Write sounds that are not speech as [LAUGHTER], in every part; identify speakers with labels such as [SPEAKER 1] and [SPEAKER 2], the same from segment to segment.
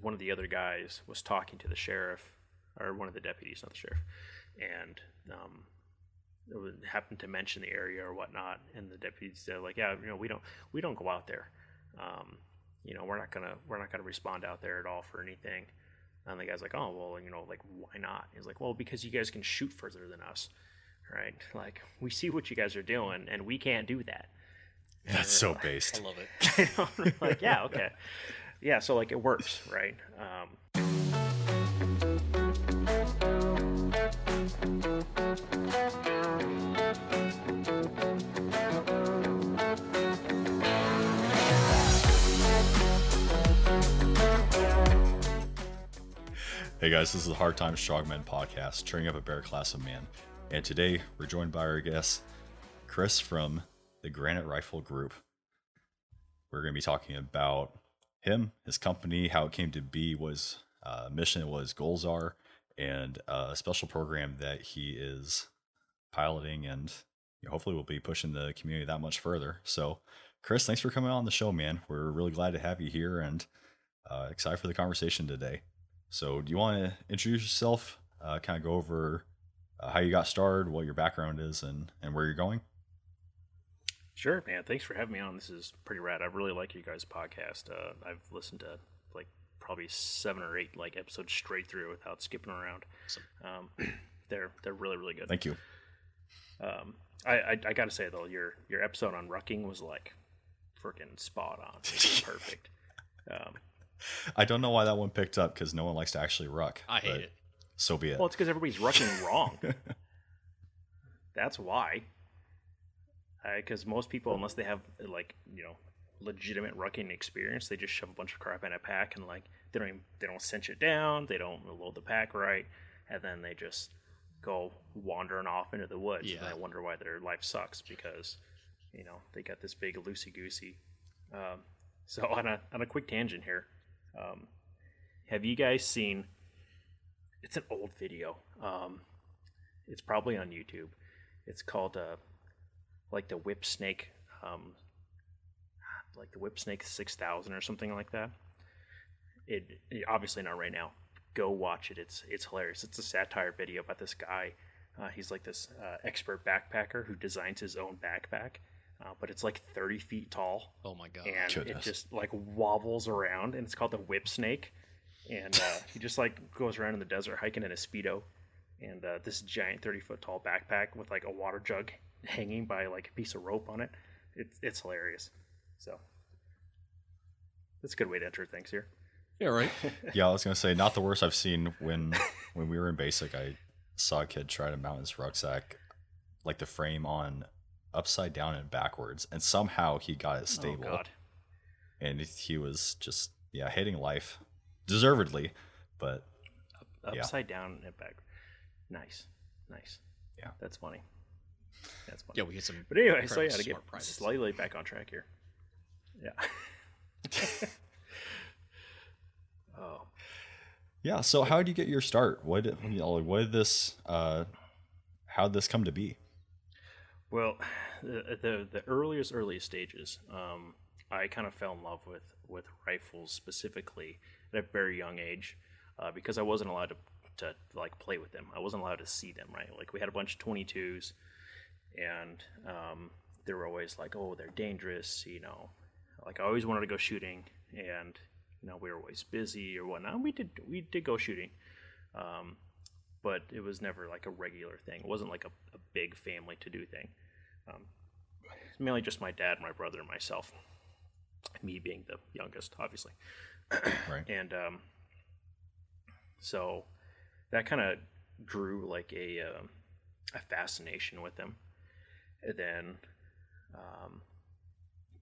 [SPEAKER 1] one of the other guys was talking to the sheriff, or one of the deputies, not the sheriff, and um, it happened to mention the area or whatnot, and the deputies said like, yeah, you know, we don't we don't go out there. Um, you know, we're not gonna we're not gonna respond out there at all for anything. And the guy's like, oh well, you know, like why not? He's like, well, because you guys can shoot further than us, right? Like we see what you guys are doing, and we can't do that. And
[SPEAKER 2] That's so
[SPEAKER 1] like-
[SPEAKER 2] based.
[SPEAKER 3] I love it. [LAUGHS]
[SPEAKER 1] I know, like yeah, okay, [LAUGHS] yeah. So like it works, right? Um,
[SPEAKER 2] Hey guys, this is the Hard Times Strongmen podcast, turning up a bear class of man. And today we're joined by our guest, Chris from the Granite Rifle Group. We're going to be talking about him, his company, how it came to be, was uh, mission was, goals are, and a special program that he is piloting, and you know, hopefully we'll be pushing the community that much further. So, Chris, thanks for coming on the show, man. We're really glad to have you here and uh, excited for the conversation today. So, do you want to introduce yourself? Uh, kind of go over uh, how you got started, what your background is, and and where you're going.
[SPEAKER 1] Sure, man. Thanks for having me on. This is pretty rad. I really like you guys' podcast. Uh, I've listened to like probably seven or eight like episodes straight through without skipping around. Um, they're they're really really good.
[SPEAKER 2] Thank you.
[SPEAKER 1] Um, I, I I gotta say though, your your episode on rucking was like freaking spot on, [LAUGHS] perfect. Um,
[SPEAKER 2] I don't know why that one picked up because no one likes to actually ruck.
[SPEAKER 3] I hate it.
[SPEAKER 2] So be it.
[SPEAKER 1] well, it's because everybody's rucking wrong. [LAUGHS] That's why. Because most people, unless they have like you know legitimate rucking experience, they just shove a bunch of crap in a pack and like they don't even, they don't cinch it down, they don't load the pack right, and then they just go wandering off into the woods. And
[SPEAKER 3] Yeah.
[SPEAKER 1] I wonder why their life sucks because you know they got this big loosey goosey. Um, [LAUGHS] so on a on a quick tangent here, um, have you guys seen? It's an old video. Um, it's probably on YouTube. It's called uh, like the Whip Snake, um, like the Whip Snake Six Thousand or something like that. It, it- obviously not right now. Go watch it. It's it's hilarious. It's a satire video about this guy. Uh, he's like this uh, expert backpacker who designs his own backpack, uh, but it's like thirty feet tall
[SPEAKER 3] Oh my god.
[SPEAKER 1] and it just like wobbles around and it's called the whip snake and uh, he just like goes around in the desert hiking in a speedo and uh, this giant 30 foot tall backpack with like a water jug hanging by like a piece of rope on it it's, it's hilarious so that's a good way to enter things here
[SPEAKER 3] Yeah, right. [LAUGHS]
[SPEAKER 2] yeah, I was gonna say not the worst I've seen when when we were in basic. I saw a kid try to mount his rucksack, like the frame on upside down and backwards, and somehow he got it oh, stable.
[SPEAKER 1] oh god
[SPEAKER 2] and he was just yeah hating life, deservedly, but Yeah.
[SPEAKER 1] upside down and back nice nice
[SPEAKER 2] Yeah.
[SPEAKER 1] that's funny that's funny
[SPEAKER 3] Yeah, we get some.
[SPEAKER 1] But anyway, so yeah, to get
[SPEAKER 3] smart privates.
[SPEAKER 1] slightly back on track here. Yeah. [LAUGHS] oh,
[SPEAKER 2] yeah. So how did you get your start? What did- you know, like, what did this? Uh, how did this come to be?
[SPEAKER 1] well, the the, the earliest earliest stages, um, I kind of fell in love with with rifles specifically at a very young age, uh, because I wasn't allowed to to like play with them. I wasn't allowed to see them. Right, like we had a bunch of twenty twos, and um, they were always like, oh, they're dangerous. You know, like I always wanted to go shooting, and you know we were always busy or whatnot. We did we did go shooting, um, but it was never like a regular thing. It wasn't like a, a big family to do thing. Um, it's mainly just my dad, my brother, and myself. Me being the youngest, obviously, [COUGHS]
[SPEAKER 2] Right.
[SPEAKER 1] and um, so that kind of grew like a um, a fascination with them. And then um,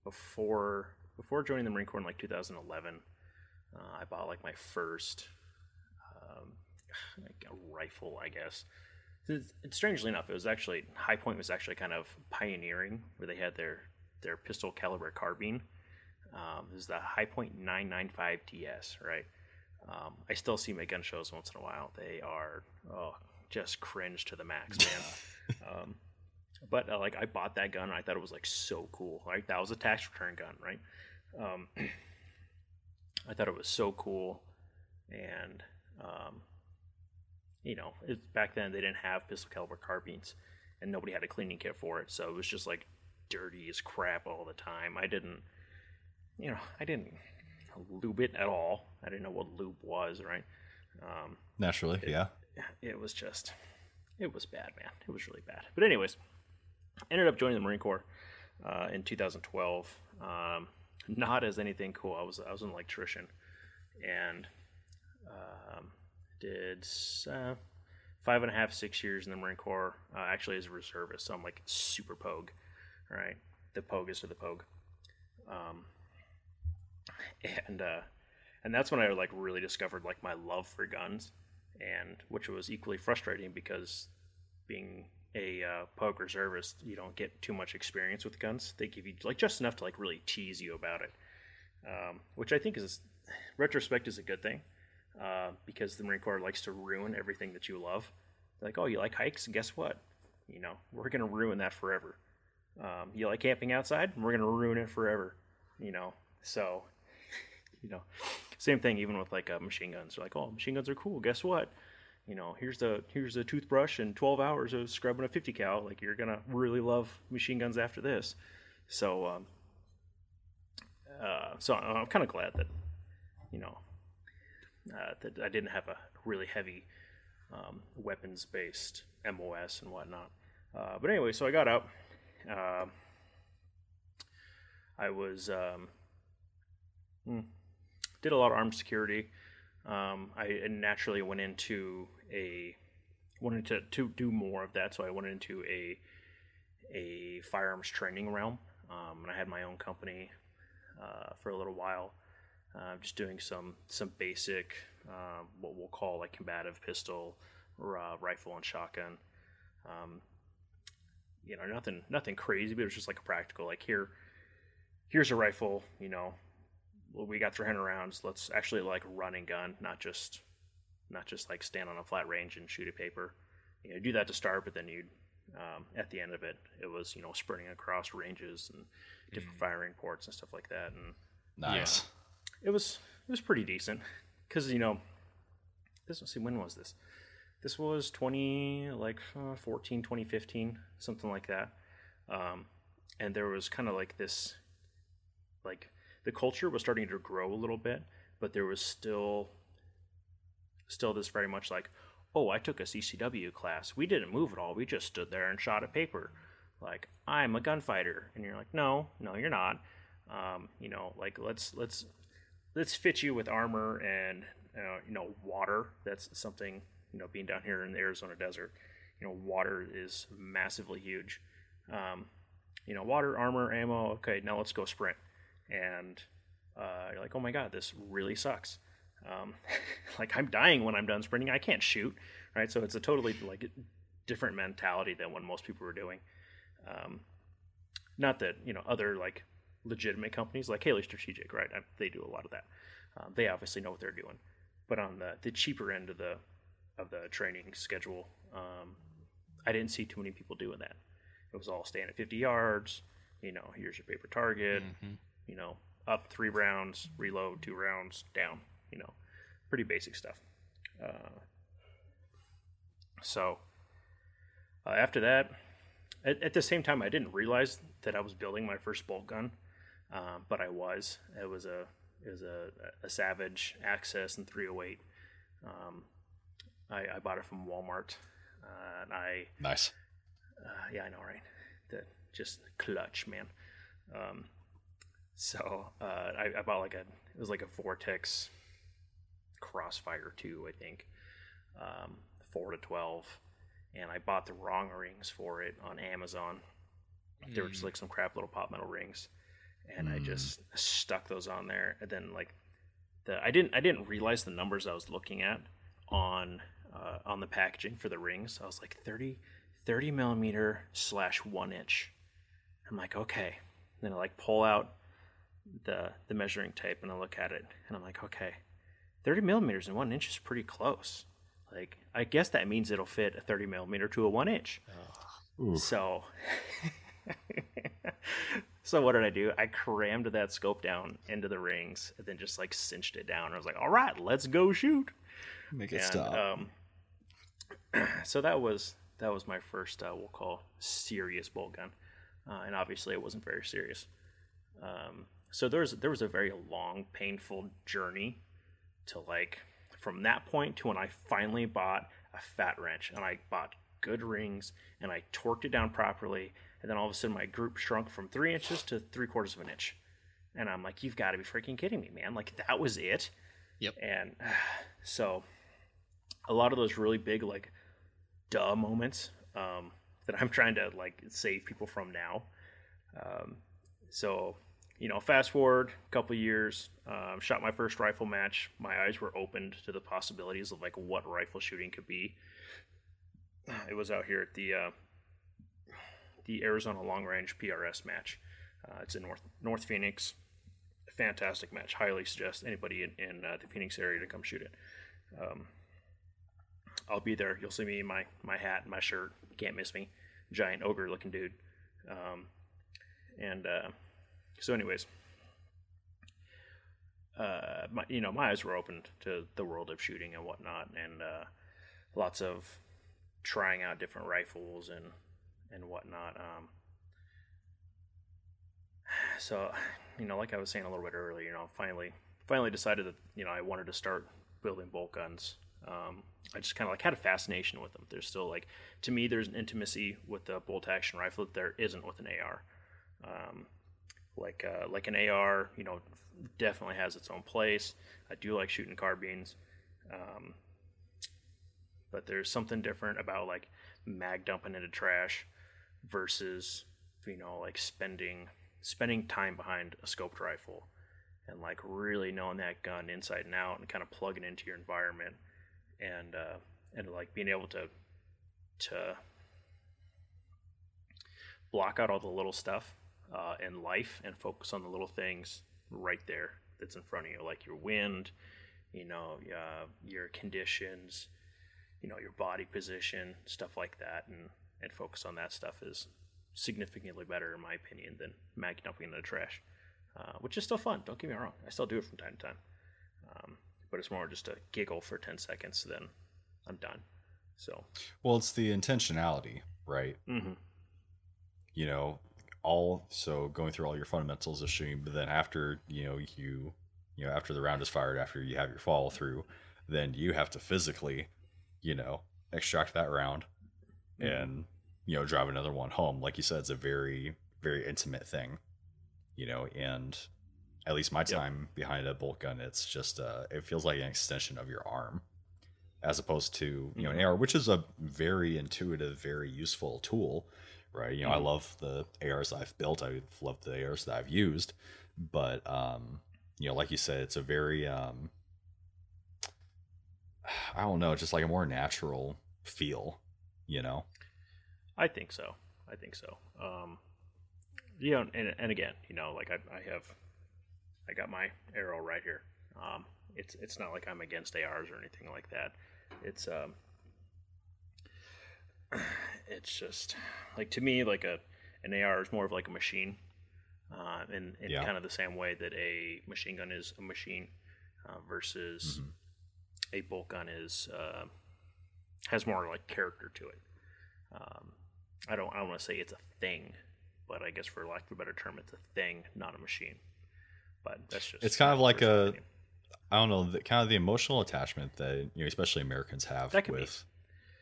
[SPEAKER 1] before before joining the Marine Corps in like 2011, uh, I bought like my first um, [SIGHS] like a rifle, I guess. It's, it's- strangely enough, it was actually Hi-Point was actually kind of pioneering where they had their their pistol caliber carbine. Um, this is the Hi-Point 995 TS, right? Um, I still see my gun shows once in a while. They are oh, just cringe to the max, man. [LAUGHS] um, but uh, like I bought that gun and I thought it was like so cool. Like that was a tax return gun, right? Um, [CLEARS THROAT] I thought it was so cool. and um, you know, it, back then they didn't have pistol caliber carbines, and nobody had a cleaning kit for it, so it was just like dirty as crap all the time. I didn't, you know, I didn't lube it at all. I didn't know what lube was, right?
[SPEAKER 2] Um, Naturally,
[SPEAKER 1] it,
[SPEAKER 2] yeah.
[SPEAKER 1] It was just, it was bad, man. It was really bad. But anyways, ended up joining the Marine Corps uh, in 2012. Um, not as anything cool. I was I was an electrician, and um, did uh, five and a half six years in the Marine Corps. Uh, actually, as a reservist, so I'm like super pogue, right? The pogue is to the pogue. Um, and uh, and that's when I like really discovered like my love for guns, and which was equally frustrating because being a uh, poke reservist, you don't get too much experience with guns. They give you like just enough to like really tease you about it, um, which I think is retrospect is a good thing uh, because the Marine Corps likes to ruin everything that you love. They're like, oh, you like hikes? Guess what? You know, we're gonna ruin that forever. Um, you like camping outside? We're gonna ruin it forever. You know, so you know, same thing even with like uh, machine guns. They're like, oh, machine guns are cool. Guess what? You know, here's the here's a toothbrush and 12 hours of scrubbing a 50 cal. Like you're gonna really love machine guns after this. So, um, uh, so I'm kind of glad that, you know, uh, that I didn't have a really heavy um, weapons based MOS and whatnot. Uh, but anyway, so I got out. Um, I was um, hmm, did a lot of armed security um, I naturally went into a wanted to, to do more of that, so I went into a a firearms training realm, um, and I had my own company uh, for a little while, uh, just doing some some basic uh, what we'll call like combative pistol, uh, rifle, and shotgun. Um, you know, nothing nothing crazy, but it was just like a practical like here. Here's a rifle, you know, we got 300 rounds. Let's actually like run and gun, not just not just like stand on a flat range and shoot a paper. You know, do that to start, but then you um, at the end of it, it was you know sprinting across ranges and different mm. firing ports and stuff like that. And
[SPEAKER 2] nice.
[SPEAKER 1] Yeah, it was it was pretty decent because you know this was see when was this? This was 20 like uh, 14, 2015, something like that. Um, and there was kind of like this like the culture was starting to grow a little bit, but there was still still this very much like, oh, I took a CCW class. We didn't move at all. We just stood there and shot a paper. Like I'm a gunfighter, and you're like, no, no, you're not. Um, you know, like let's let's let's fit you with armor and uh, you know water. That's something you know being down here in the Arizona desert. You know, water is massively huge. Um, you know, water, armor, ammo. Okay, now let's go sprint and uh, you're like, oh my god, this really sucks. Um, [LAUGHS] like I'm dying when I'm done sprinting. I can't shoot, right? So it's a totally like different mentality than what most people were doing. Um, not that you know other like legitimate companies like Haley Strategic, right? They do a lot of that. Um, they obviously know what they're doing. But on the the cheaper end of the of the training schedule, um, I didn't see too many people doing that. It was all staying at 50 yards. You know, here's your paper target. Mm-hmm you know, up three rounds, reload two rounds, down, you know, pretty basic stuff. Uh, so uh, after that, at, at, the same time, I didn't realize that I was building my first bolt gun, uh, but I was. It was a it was a, a Savage Axis in 308. Um, I, I, bought it from Walmart, uh, and I
[SPEAKER 2] nice.
[SPEAKER 1] Uh, yeah, I know, right? The just clutch, man. Um, so uh, I, I, bought like a it was like a Vortex Crossfire two, I think, um, four to twelve, and I bought the wrong rings for it on Amazon. Mm. They were just hmm. like some crap little pop metal rings, and mm. I just hmm. stuck those on there. And then like the I didn't I didn't realize the numbers I was looking at on uh, on the packaging for the rings. I was like 30, 30 millimeter slash one inch. I'm like okay. then I like pull out the the measuring tape and I look at it and I'm like, okay, 30 millimeters and one inch is pretty close. Like, I guess that means it'll fit a 30 millimeter to a one inch. Oh. So, [LAUGHS] so what did I do? I crammed that scope down into the rings and then just like cinched it down. I was like, all right, let's go shoot.
[SPEAKER 2] Make it and, stop. Um, [CLEARS THROAT]
[SPEAKER 1] so that was that was my first uh, we'll call serious bolt gun, uh, and obviously it wasn't very serious. Um, so there was there was a very long, painful journey to like from that point to when I finally bought a fat wrench and I bought good rings and I torqued it down properly and then all of a sudden my group shrunk from three inches to three quarters of an inch. And I'm like you've got to be freaking kidding me man. Like that was it?
[SPEAKER 3] Yep.
[SPEAKER 1] And uh, [SIGHS] so a lot of those really big like duh moments um, that I'm trying to like save people from now um, so you know, fast forward a couple years, um, shot my first rifle match. My eyes were opened to the possibilities of like what rifle shooting could be. It was out here at the uh, the Arizona Long Range PRS match. Uh, it's in North North Phoenix. Fantastic match. Highly suggest anybody in, in uh, the Phoenix area to come shoot it. Um, I'll be there. You'll see me in my my hat and my shirt. can't miss me. Giant ogre looking dude. Um, and uh, so, anyways, uh, my, you know, my eyes were opened to the world of shooting and whatnot, and uh, lots of trying out different rifles and and whatnot. Um, so, you know, like I was saying a little bit earlier, you know, finally, finally decided that you know I wanted to start building bolt guns. Um, I just kind of like had a fascination with them. There's still like, to me, there's an intimacy with the bolt action rifle that there isn't with an AR. Um, like uh, like an AR, you know, definitely has its own place. I do like shooting carbines, um, but there's something different about like mag dumping into trash versus you know like spending spending time behind a scoped rifle and like really knowing that gun inside and out and kind of plugging into your environment and uh, and like being able to to block out all the little stuff uh, in life and focus on the little things right there that's in front of you, like your wind, you know, uh, your conditions, you know, your body position, stuff like that, and and focus on that stuff is significantly better, in my opinion, than mag dumping in the trash, uh, which is still fun. Don't get me wrong, I still do it from time to time, um, but it's more just a giggle for ten seconds, then I'm done. So,
[SPEAKER 2] well, it's the intentionality, right?
[SPEAKER 1] Mm-hmm.
[SPEAKER 2] You know, all so going through all your fundamentals shooting, but then after you know you you know after the round is fired, after you have your follow through, then you have to physically, you know, extract that round mm-hmm. and you know drive another one home. Like you said, it's a very very intimate thing, you know, and at least my time yep. behind a bolt gun, it's just uh, it feels like an extension of your arm, as opposed to you know an mm-hmm. AR, which is a very intuitive, very useful tool right? You know, mm-hmm. I love the ARs I've built. I love the ARs that I've used, but um, you know, like you said, it's a very um, [SIGHS] I don't know, just like a more natural feel, you know.
[SPEAKER 1] I think so. I think so. Um, yeah, and and again, you know, like I I have, I got my arrow right here. Um, it's it's not like I'm against ARs or anything like that. It's um, it's just like to me like a an AR is more of like a machine, uh, in in yeah. kind of the same way that a machine gun is a machine, uh, versus mm-hmm. a bolt gun is uh, has more like character to it. Um, I don't I don't want to say it's a thing, but I guess for lack of a better term, it's a thing, not a machine. But that's just
[SPEAKER 2] it's kind of like a opinion. I don't know the kind of the emotional attachment that you know especially Americans have with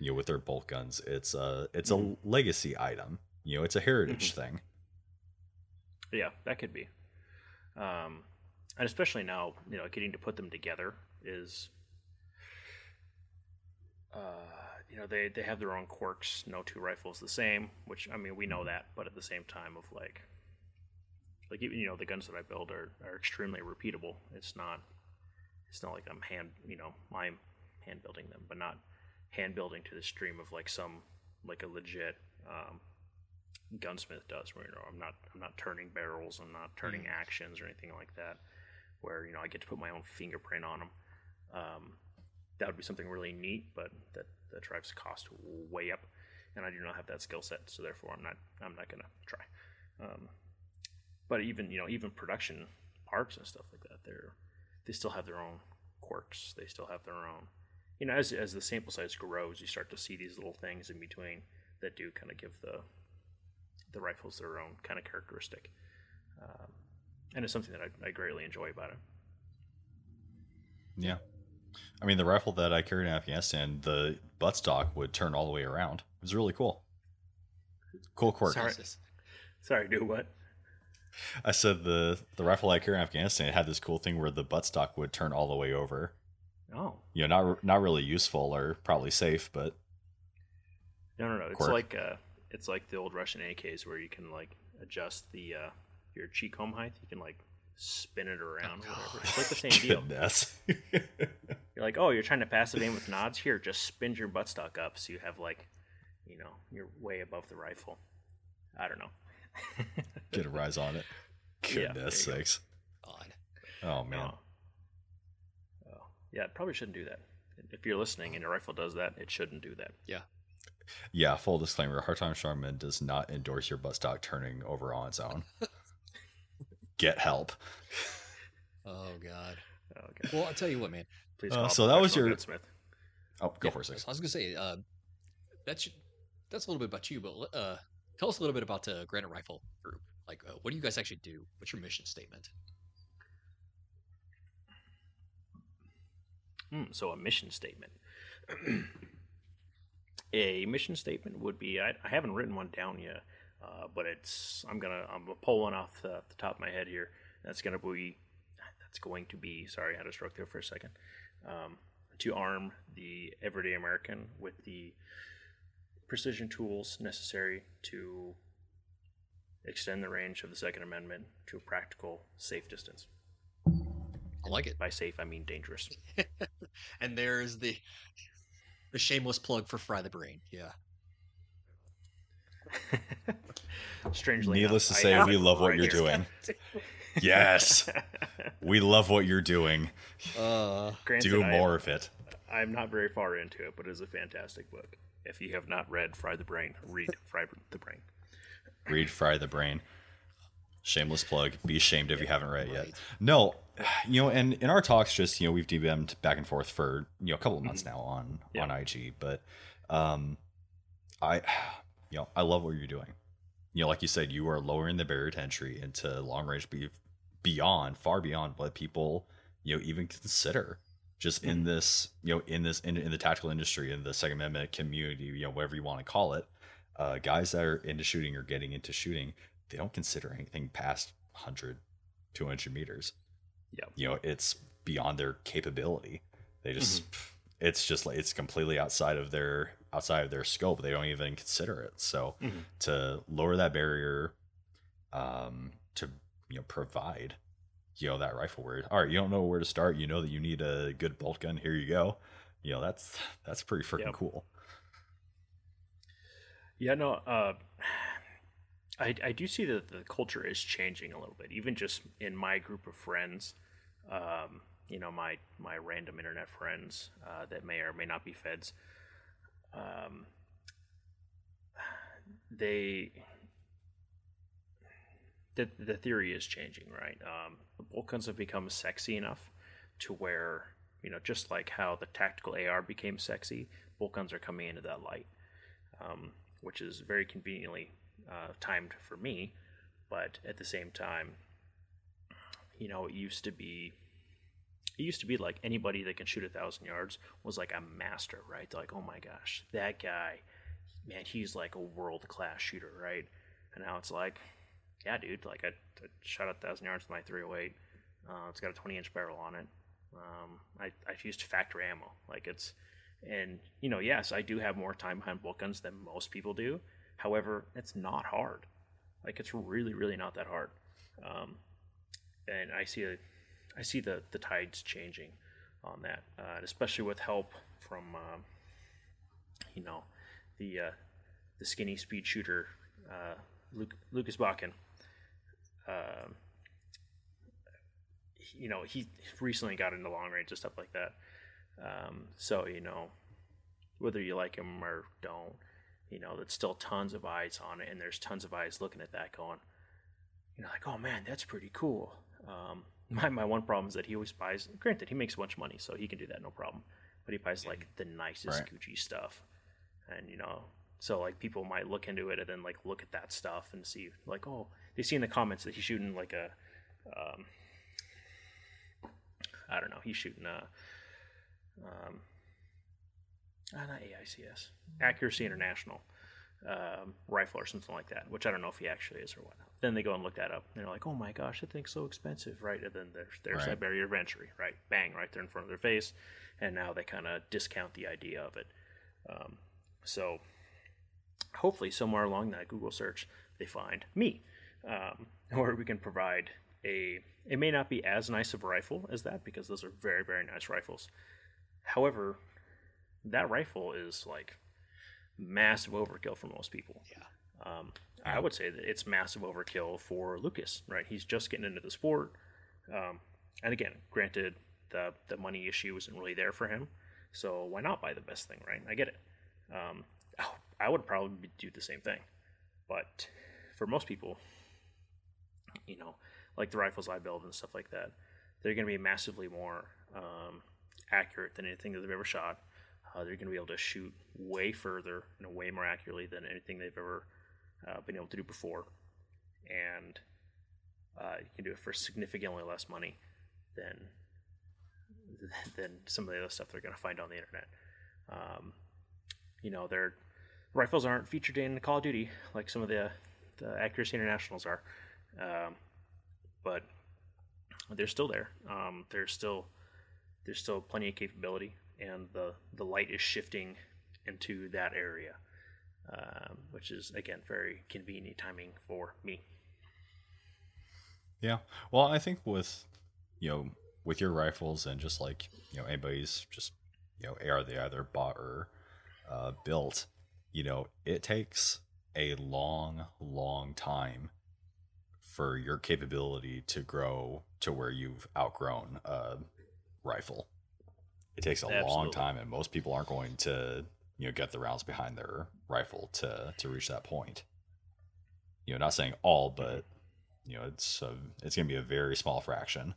[SPEAKER 2] you know with their bolt guns it's a it's mm-hmm. a legacy item you know it's a heritage mm-hmm. thing
[SPEAKER 1] yeah that could be um and especially now you know getting to put them together is uh you know they they have their own quirks no two rifles the same which i mean we know mm-hmm. that but at the same time of like like even you know the guns that i build are, are extremely repeatable it's not it's not like i'm hand you know i'm hand building them but not hand building to the stream of like some like a legit um, gunsmith does where you know I'm not I'm not turning barrels I'm not turning mm. actions or anything like that where you know I get to put my own fingerprint on them um, that would be something really neat but that that drives cost way up and I do not have that skill set so therefore I'm not I'm not gonna try um, but even you know even production parks and stuff like that, they're they still have their own quirks. They still have their own. You know, as as the sample size grows, you start to see these little things in between that do kind of give the the rifles their own kind of characteristic, um, and it's something that I, I greatly enjoy about it.
[SPEAKER 2] Yeah, I mean the rifle that I carried in Afghanistan, the buttstock would turn all the way around. It was really cool. Cool quirk.
[SPEAKER 1] Sorry, sorry, do what?
[SPEAKER 2] I said the the rifle I carry in Afghanistan it had this cool thing where the buttstock would turn all the way over.
[SPEAKER 1] Oh,
[SPEAKER 2] You know, not not really useful or probably safe, but
[SPEAKER 1] no, no, no. It's
[SPEAKER 2] Quirk.
[SPEAKER 1] like uh, it's like the old Russian AKs where you can like adjust the uh, your cheek comb height. You can like spin it around. or whatever. It's like the same [LAUGHS] deal. [LAUGHS] You're like, oh, you're trying to passive aim with nods. Here, just spin your buttstock up so you have like, you know, you're way above the rifle. I don't know.
[SPEAKER 2] Get a rise on it. [LAUGHS] Goodness
[SPEAKER 1] there you go.
[SPEAKER 2] sakes.
[SPEAKER 3] God.
[SPEAKER 2] Oh man.
[SPEAKER 1] Oh. Oh. Yeah, it probably shouldn't do that. If you're listening and your rifle does that, it shouldn't do that.
[SPEAKER 2] Yeah, Yeah, full disclaimer, Hard Time Strongman does not endorse your buttstock turning over on its own. [LAUGHS] Get help.
[SPEAKER 3] Oh God.
[SPEAKER 1] Okay.
[SPEAKER 3] Well, I'll tell you what, man.
[SPEAKER 1] Please
[SPEAKER 2] Uh,
[SPEAKER 1] call a
[SPEAKER 2] so that was your-
[SPEAKER 1] gunsmith.
[SPEAKER 2] Oh, go
[SPEAKER 3] Yeah,
[SPEAKER 2] for it, six.
[SPEAKER 3] I was gonna say uh, that's that's a little bit about you, but uh, tell us a little bit about the Granite Rifle Group. Like, uh, what do you guys actually do? What's your mission statement?
[SPEAKER 1] Hmm, so a mission statement. [CLEARS THROAT] a mission statement would be I, I haven't written one down yet, uh, but it's I'm gonna I'm gonna pull one off the, the top of my head here. That's gonna be that's going to be sorry I had a stroke there for a second. Um, to arm the everyday American with the precision tools necessary to extend the range of the Second Amendment to a practical, safe distance.
[SPEAKER 3] I like it.
[SPEAKER 1] By safe, I mean dangerous. [LAUGHS]
[SPEAKER 3] And there's the the shameless plug for Fry the Brain. Yeah. [LAUGHS]
[SPEAKER 1] Strangely,
[SPEAKER 2] Needless
[SPEAKER 1] enough,
[SPEAKER 2] to say,
[SPEAKER 1] have
[SPEAKER 2] we love what you're doing. Yes. [LAUGHS] We love what you're doing.
[SPEAKER 3] Uh,
[SPEAKER 1] Granted,
[SPEAKER 2] Do
[SPEAKER 1] I-
[SPEAKER 2] more of it.
[SPEAKER 1] I'm not very far into it, but it is a fantastic book. If you have not read Fry the Brain, read Fry the Brain.
[SPEAKER 2] Read Fry the Brain. Shameless plug. Be ashamed if you haven't read it yet. No, [SIGHS] you know, and in our talks, just you know, we've DBM'd back and forth for you know a couple of months
[SPEAKER 1] Mm-hmm.
[SPEAKER 2] now on
[SPEAKER 1] Yeah.
[SPEAKER 2] on IG, but um, I, [SIGHS] you know, I love what you're doing. You know, like you said, you are lowering the barrier to entry into long range, be beyond, far beyond what people you know even consider. Just
[SPEAKER 1] Mm-hmm.
[SPEAKER 2] in this, you know, in this in, in the tactical industry, in the Second Amendment community, you know, whatever you want to call it, uh, guys that are into shooting or getting into shooting, they don't consider anything past 100, 200 meters.
[SPEAKER 1] Yeah.
[SPEAKER 2] You know, it's beyond their capability. They just, it's just like, it's completely outside of their, outside of their scope. They don't even consider it. So
[SPEAKER 1] Mhm.
[SPEAKER 2] to lower that barrier, um, to, you know, provide, you know, that rifle where, all right, you don't know where to start. You know that you need a good bolt gun. Here you go. You know, that's, that's pretty freaking
[SPEAKER 1] Yep.
[SPEAKER 2] cool.
[SPEAKER 1] Yeah, no, uh, I, I do see that the culture is changing a little bit, even just in my group of friends. Um, you know, my my random internet friends uh, that may or may not be feds. Um, they the the theory is changing, right? Um, the bolt guns have become sexy enough to where you know, just like how the tactical AR became sexy, bolt guns are coming into that light um, which is very conveniently uh, timed for me. But at the same time, you know, it used to be. It used to be like anybody that can shoot a thousand yards was like a master, right? Like, oh my gosh, that guy, man, he's like a world class shooter, right? And now it's like, yeah, dude, like I, I shot a thousand yards with my 308. Uh, it's got a 20 inch barrel on it. Um, I, I used factory ammo. Like it's, and you know, yes, I do have more time behind bolt guns than most people do. However, it's not hard. Like it's really, really not that hard. Um, and I see a, I see the the tides changing on that, uh, especially with help from, um, you know, the uh, the skinny speed shooter, uh, Luke, Lucas Botkin. Um, you know, he recently got into long range and stuff like that. Um, so you know, whether you like him or don't, you know, that's still tons of eyes on it, and there's tons of eyes looking at that, going, you know, like, oh man, that's pretty cool. Um, [LAUGHS] my my one problem is that he always buys. Granted, he makes a bunch of money, so he can do that no problem. But he buys like the nicest
[SPEAKER 2] Right.
[SPEAKER 1] Gucci stuff, and you know, so like people might look into it and then like look at that stuff and see like, oh, they see in the comments that he's shooting like a, um, I don't know, he's shooting a, um, uh, not AICS, Accuracy International um, rifle or something like that, which I don't know if he actually is or whatnot. Then they go and look that up. And they're like, oh my gosh, that thing's so expensive, right? And then there's, there's
[SPEAKER 2] Right.
[SPEAKER 1] that barrier of entry, right? Bang, right there in front of their face. And now they kind of discount the idea of it. Um, so hopefully, somewhere along that Google search, they find me, um, [LAUGHS] or we can provide a. It may not be as nice of a rifle as that because those are very, very nice rifles. However, that rifle is like massive overkill for most people.
[SPEAKER 3] Yeah.
[SPEAKER 1] Um, I would say that it's massive overkill for Lucas, right? He's just getting into the sport. Um, and again, granted, the, the money issue isn't really there for him. So why not buy the best thing, right? I get it. Um, oh, I would probably do the same thing. But for most people, you know, like the rifles I build and stuff like that, they're going to be massively more um, accurate than anything that they've ever shot. Uh, they're going to be able to shoot way further and way more accurately than anything they've ever uh, been able to do before. And uh, you can do it for significantly less money than [LAUGHS] than some of the other stuff they're going to find on the internet. Um, you know, their rifles aren't featured in Call of Duty like some of the the Accuracy Internationals are, um, but they're still there. Um, there's still there's still plenty of capability, and the the light is shifting into that area, um, which is again very convenient timing for me.
[SPEAKER 2] Yeah. Well, I think with you know with your rifles and just like you know anybody's just you know AR they either bought or uh, built, you know it takes a long, long time for your capability to grow to where you've outgrown a rifle. It takes a long time, and most people aren't going to you know get the rounds behind their rifle to to reach that point. You know, not saying all, but you know it's a, it's going to be a very small fraction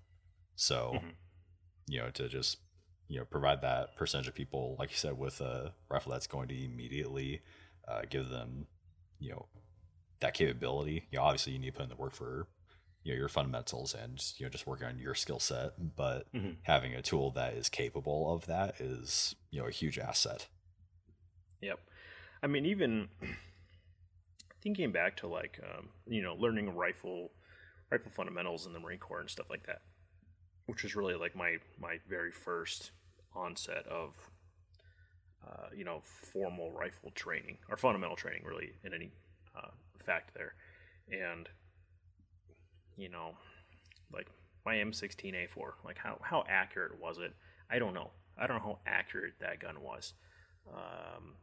[SPEAKER 2] so
[SPEAKER 1] Mhm.
[SPEAKER 2] you know to just you know provide that percentage of people like you said with a rifle that's going to immediately uh, give them you know that capability you know obviously you need to put in the work for you know your fundamentals and you know just working on your skill set but
[SPEAKER 1] Mhm.
[SPEAKER 2] having a tool that is capable of that is you know a huge asset
[SPEAKER 1] Yep. I mean, even [CLEARS THROAT] thinking back to like um, you know learning rifle rifle fundamentals in the Marine Corps and stuff like that, which was really like my my very first onset of uh, you know formal rifle training or fundamental training, really in any uh, fact there, and you know like my M16A4, like how how accurate was it? I don't know. I don't know how accurate that gun was. Um,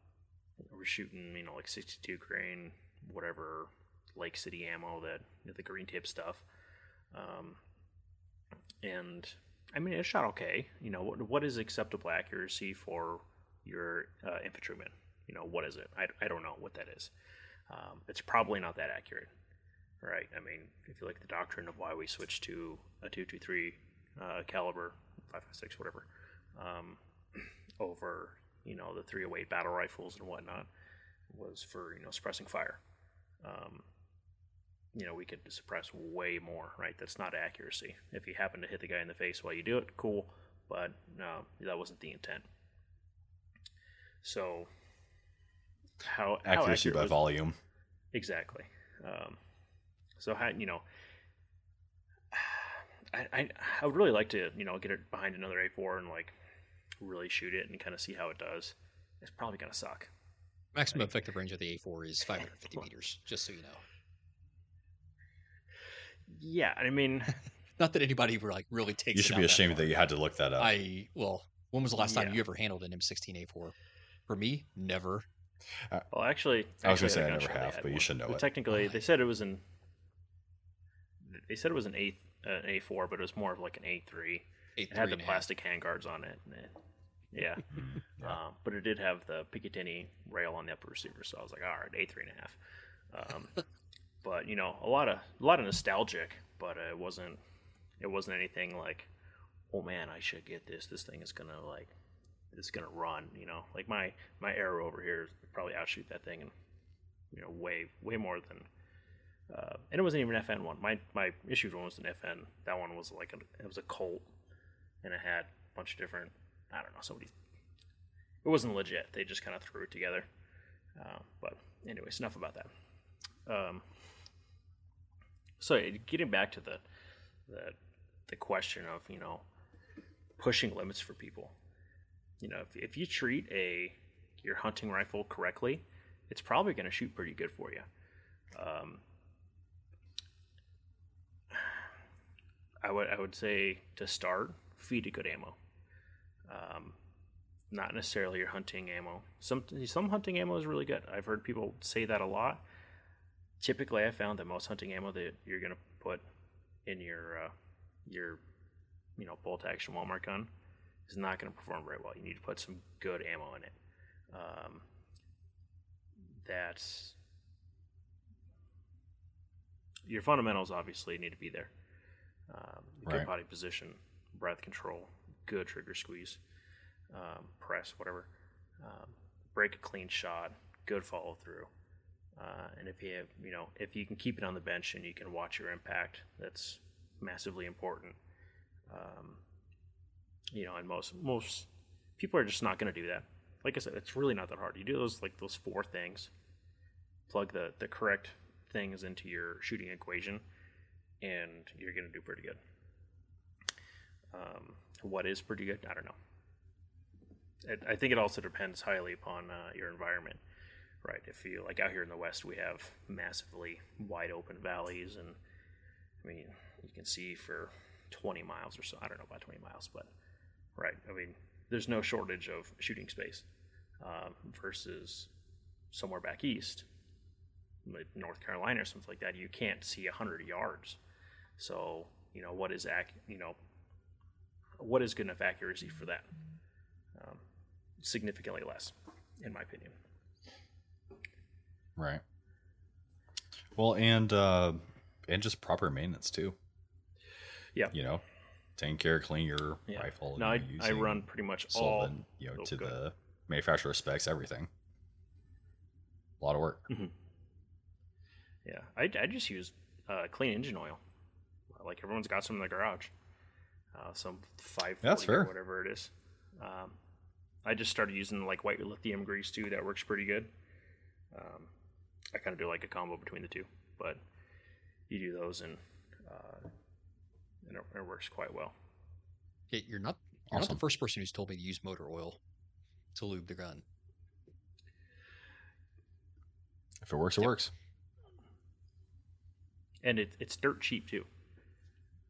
[SPEAKER 1] we're shooting, you know, like 62 grain, whatever Lake City ammo, that the green tip stuff. Um, and I mean, it shot okay. You know, what, what is acceptable accuracy for your uh, infantryman? You know, what is it? I, I don't know what that is. Um, it's probably not that accurate, right? I mean, if you look at the doctrine of why we switched to a 223 uh, caliber, 556, whatever, um, [CLEARS THROAT] over you know the 308 battle rifles and whatnot was for you know suppressing fire. Um, you know we could suppress way more, right? That's not accuracy. If you happen to hit the guy in the face while you do it, cool, but no, that wasn't the intent. So how how
[SPEAKER 2] accuracy
[SPEAKER 1] accurate
[SPEAKER 2] by
[SPEAKER 1] was-
[SPEAKER 2] volume
[SPEAKER 1] Exactly. Um, so how you know, [SIGHS] I, I I would really like to you know get it behind another A4 and like really shoot it and kind of see how it does. It's probably gonna suck.
[SPEAKER 3] Maximum effective range of the A4 is [SIGHS] 550 meters, just so you know.
[SPEAKER 1] Yeah, I mean, [LAUGHS]
[SPEAKER 3] Not that anybody like really takes.
[SPEAKER 2] you should
[SPEAKER 3] out
[SPEAKER 2] be ashamed
[SPEAKER 3] far.
[SPEAKER 2] that you had to look that up
[SPEAKER 3] I well, when was the last time you ever handled an M16A4? For me, never.
[SPEAKER 1] Uh, well, actually,
[SPEAKER 2] I was gonna say
[SPEAKER 1] at
[SPEAKER 2] I
[SPEAKER 1] a gun
[SPEAKER 2] never have,
[SPEAKER 1] had
[SPEAKER 2] but you should know
[SPEAKER 1] But
[SPEAKER 2] it.
[SPEAKER 1] Technically, they said it was an. They said it was an A an A4, but it was more of like an A3. It had the
[SPEAKER 3] and a half.
[SPEAKER 1] plastic handguards on it. and it- yeah. [LAUGHS]
[SPEAKER 2] Yeah.
[SPEAKER 1] Um, but it did have the Picatinny rail on the upper receiver, so I was like, all right, A three and a half. Um, [LAUGHS] but you know, a lot of a lot of nostalgic, but uh, it wasn't it wasn't anything like, oh man, I should get this. This thing is gonna like, it's gonna run. You know, like my my arrow over here probably outshoot that thing, and you know, way way more than. Uh, and it wasn't even an FN one. My my issued one was an FN. That one was like a, it was a Colt, and it had a bunch of different. I don't know. Somebody. It wasn't legit. They just kind of threw it together. Uh, but anyways, enough about that. Um, so getting back to the, the the question of you know pushing limits for people. You know, if, if you treat a your hunting rifle correctly, it's probably going to shoot pretty good for you. Um, I would I would say to start, feed a good ammo. Um, not necessarily your hunting ammo. Some some hunting ammo is really good. I've heard people say that a lot. Typically, I found that most hunting ammo that you're gonna put in your uh, your you know bolt action Walmart gun is not gonna perform very well. You need to put some good ammo in it. Um, that's your fundamentals obviously need to be there. Um, good
[SPEAKER 2] Right.
[SPEAKER 1] body position, breath control, good trigger squeeze, um, press, whatever. Um, break a clean shot, good follow through. Uh, and if you have, you know, if you can keep it on the bench and you can watch your impact, that's massively important. Um, you know, and most most people are just not going to do that. Like I said, it's really not that hard. You do those like those four things, plug the the correct things into your shooting equation, and you're going to do pretty good. Um, what is pretty good? I don't know. It, I think it also depends highly upon uh, your environment, right? If you like out here in the West, we have massively wide open valleys, and I mean, you can see for 20 miles or so. I don't know about 20 miles, but right. I mean, there's no shortage of shooting space um, versus somewhere back east, like North Carolina or something like that. You can't see 100 yards. So, you know, what is ac- you know, what is good enough accuracy for that? Um, significantly less, in my opinion.
[SPEAKER 2] Right. Well, and uh, and just proper maintenance too.
[SPEAKER 1] Yeah.
[SPEAKER 2] You know, taking care of clean your
[SPEAKER 1] Yeah.
[SPEAKER 2] rifle.
[SPEAKER 1] No, I, I run pretty much all.
[SPEAKER 2] solvent, you know,
[SPEAKER 1] oh,
[SPEAKER 2] to
[SPEAKER 1] go ahead.
[SPEAKER 2] the manufacturer specs, everything. A lot of work.
[SPEAKER 1] Yeah, I, I just use uh, clean engine oil. Like everyone's got some in the garage. Uh, some five
[SPEAKER 2] That's fair.
[SPEAKER 1] or whatever it is. Um, I just started using like white lithium grease too. That works pretty good. Um, I kind of do like a combo between the two, but you do those and uh, and it, it works quite well.
[SPEAKER 3] Okay, you're not you're not the first person who's told me to use motor oil to lube the gun.
[SPEAKER 2] If it works, it
[SPEAKER 3] Yep.
[SPEAKER 2] works.
[SPEAKER 1] and it, it's dirt cheap too.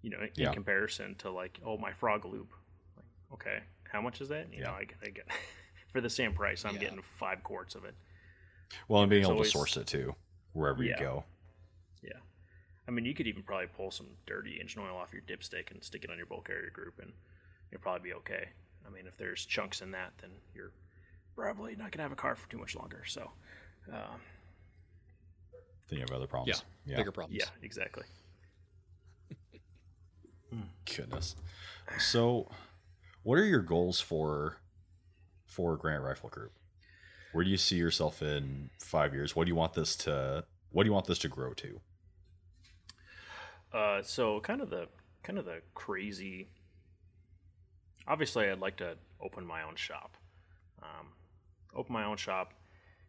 [SPEAKER 1] You know, in
[SPEAKER 2] Yeah.
[SPEAKER 1] comparison to like, oh, my FrogLube. Like, okay, how much is that? You know, I, get- I get [LAUGHS] for the same price, I'm
[SPEAKER 3] Yeah.
[SPEAKER 1] getting five quarts of it.
[SPEAKER 2] Well, and being able
[SPEAKER 1] always-
[SPEAKER 2] to source it too, wherever
[SPEAKER 1] Yeah.
[SPEAKER 2] you go.
[SPEAKER 1] Yeah, I mean, you could even probably pull some dirty engine oil off your dipstick and stick it on your bolt carrier group, and you'll probably be okay. I mean, if there's chunks in that, then you're probably not gonna have a car for too much longer. So, uh,
[SPEAKER 2] Then you have other problems. Yeah.
[SPEAKER 3] Bigger problems.
[SPEAKER 1] yeah, exactly.
[SPEAKER 2] Goodness. So, what are your goals for for Granite Rifle Group? Where do you see yourself in five years? What do you want this to? What do you want this to grow to?
[SPEAKER 1] Uh, so kind of the kind of the crazy. Obviously, I'd like to open my own shop. Um, open my own shop,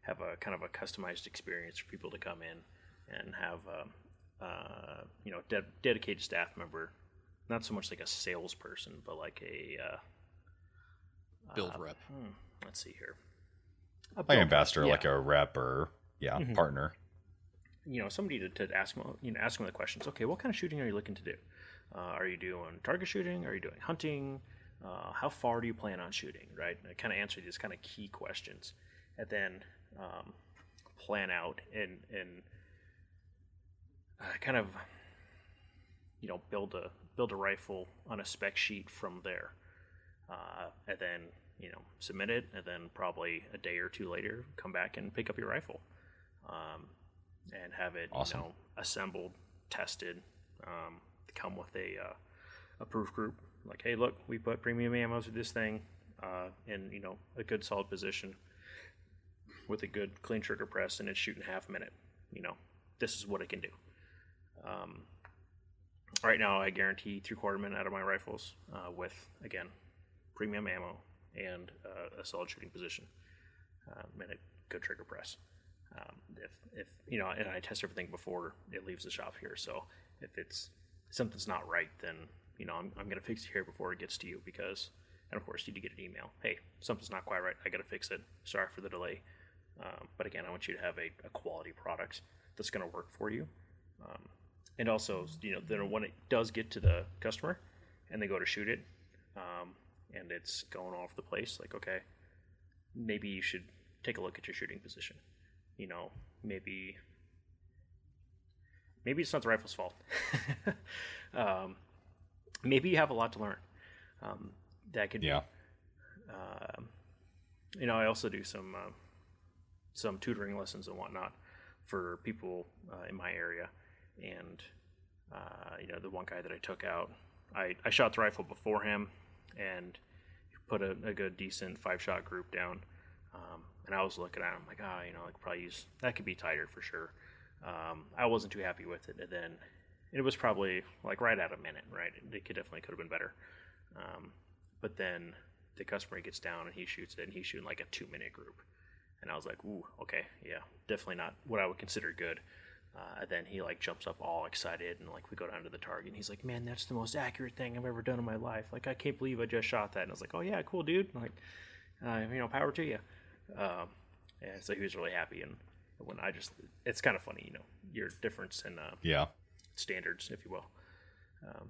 [SPEAKER 1] have a kind of a customized experience for people to come in and have a, uh, you know de- dedicated staff member, not so much like a salesperson, but like a uh,
[SPEAKER 3] Build
[SPEAKER 1] uh,
[SPEAKER 3] rep.
[SPEAKER 1] hmm, let's see here. A
[SPEAKER 2] Like
[SPEAKER 1] build-
[SPEAKER 2] ambassador,
[SPEAKER 1] yeah
[SPEAKER 2] like a rep, or yeah,
[SPEAKER 1] Mhm.
[SPEAKER 2] partner.
[SPEAKER 1] you know somebody to, to ask them you know ask them the questions okay what kind of shooting are you looking to do uh, are you doing target shooting are you doing hunting uh, how far do you plan on shooting right and kind of answer these kind of key questions and then um, plan out and and uh, kind of you know build a build a rifle on a spec sheet from there uh, and then you know submit it and then probably a day or two later come back and pick up your rifle um, and have it
[SPEAKER 2] Awesome.
[SPEAKER 1] you know assembled, tested, um, come with a uh, a proof group. Like, hey, look, we put premium ammo through this thing uh, in you know a good solid position with a good clean trigger press, and it's shooting half a minute. You know, this is what it can do. Um, right now, I guarantee three quarter minute out of my rifles uh, with again premium ammo and uh, a solid shooting position um, and a good trigger press. Um, if if you know, and I test everything before it leaves the shop here. So if it's something's not right, then you know I'm, I'm gonna fix it here before it gets to you because, and of course you do get an email. Hey, something's not quite right. I gotta fix it. Sorry for the delay. Um, but again, I want you to have a, a quality product that's gonna work for you. Um, and also, you know, then when it does get to the customer and they go to shoot it, um, and it's going all over the place, like okay, maybe you should take a look at your shooting position. You know, maybe maybe it's not the rifle's fault. [LAUGHS] um, maybe you have a lot to learn. Um, that could
[SPEAKER 2] Yeah.
[SPEAKER 1] be. Um you know, I also do some uh, some tutoring lessons and whatnot for people uh, in my area, and uh, you know, the one guy that I took out, I, I shot the rifle before him, and put a, a good decent five shot group down. Um, and I was looking at him like, ah, you know, like probably use that could be tighter for sure. Um, I wasn't too happy with it, and then it was probably like right at a minute, right? It could definitely could have been better. Um, but then the customer gets down and he shoots it, and he's shooting like a two minute group, and I was like, ooh, okay, yeah, definitely not what I would consider good. Uh, and then he like jumps up all excited, and like we go down to the target, and he's like, man, that's the most accurate thing I've ever done in my life. Like I can't believe I just shot that, and I was like, oh yeah, cool, dude. Like, uh, you know, power to you. Um, and so he was really happy, and when I just, it's kind of funny, you know, your difference in uh,
[SPEAKER 2] Yeah.
[SPEAKER 1] standards, if you will. Um,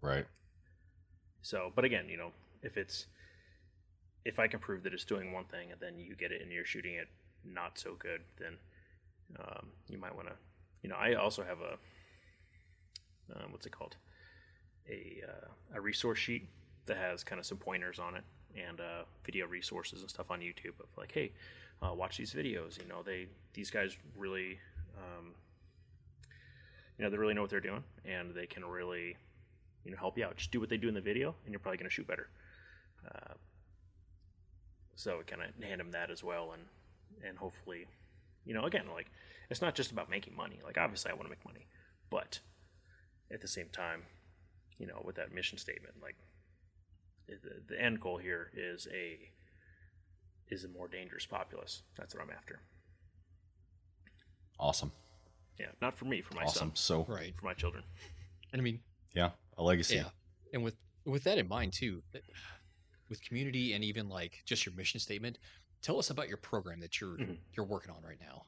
[SPEAKER 2] Right.
[SPEAKER 1] so, but again, you know, if it's if I can prove that it's doing one thing and then you get it and you're shooting it not so good, then um, you might want to. You know, I also have a um, what's it called? A uh, a resource sheet that has kind of some pointers on it and uh, video resources and stuff on YouTube of like, hey, uh, watch these videos. You know, they these guys really. Um, you know, they really know what they're doing, and they can really you know help you out. Just do what they do in the video, and you're probably going to shoot better. Uh, so kind of hand them that as well, and and hopefully, you know, again, like it's not just about making money. Like obviously, I want to make money, but at the same time, you know, with that mission statement, like the, the end goal here is a is a more dangerous populace. That's what I'm after.
[SPEAKER 2] Awesome.
[SPEAKER 1] Yeah, not for me, for my
[SPEAKER 2] Awesome.
[SPEAKER 1] son,
[SPEAKER 2] So,
[SPEAKER 3] Right.
[SPEAKER 1] for my children.
[SPEAKER 3] And I mean,
[SPEAKER 2] yeah, a legacy.
[SPEAKER 3] yeah. And with with that in mind too, with community and even like just your mission statement, tell us about your program that you're
[SPEAKER 1] Mhm.
[SPEAKER 3] you're working on right now.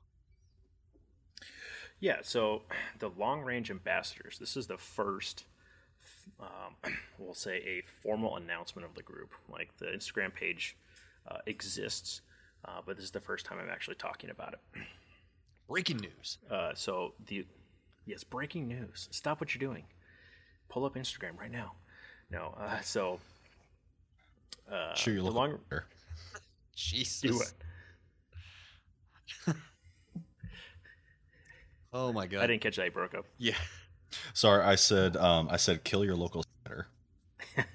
[SPEAKER 1] Yeah, so the long range ambassadors, this is the first, um, [CLEARS THROAT] we'll say, a formal announcement of the group. Like the Instagram page uh, exists, uh, but this is the first time I'm actually talking about it.
[SPEAKER 3] Breaking news.
[SPEAKER 1] Uh, so the yes, breaking news. Stop what you're doing. Pull up Instagram right now. No, uh, so uh,
[SPEAKER 2] Sure, you
[SPEAKER 1] the
[SPEAKER 2] look
[SPEAKER 1] long
[SPEAKER 2] better.
[SPEAKER 3] Jesus.
[SPEAKER 1] do it. [LAUGHS]
[SPEAKER 3] Oh my god.
[SPEAKER 1] I didn't catch that. I broke up.
[SPEAKER 3] Yeah.
[SPEAKER 2] Sorry, I said um, I said kill your local senator. [LAUGHS]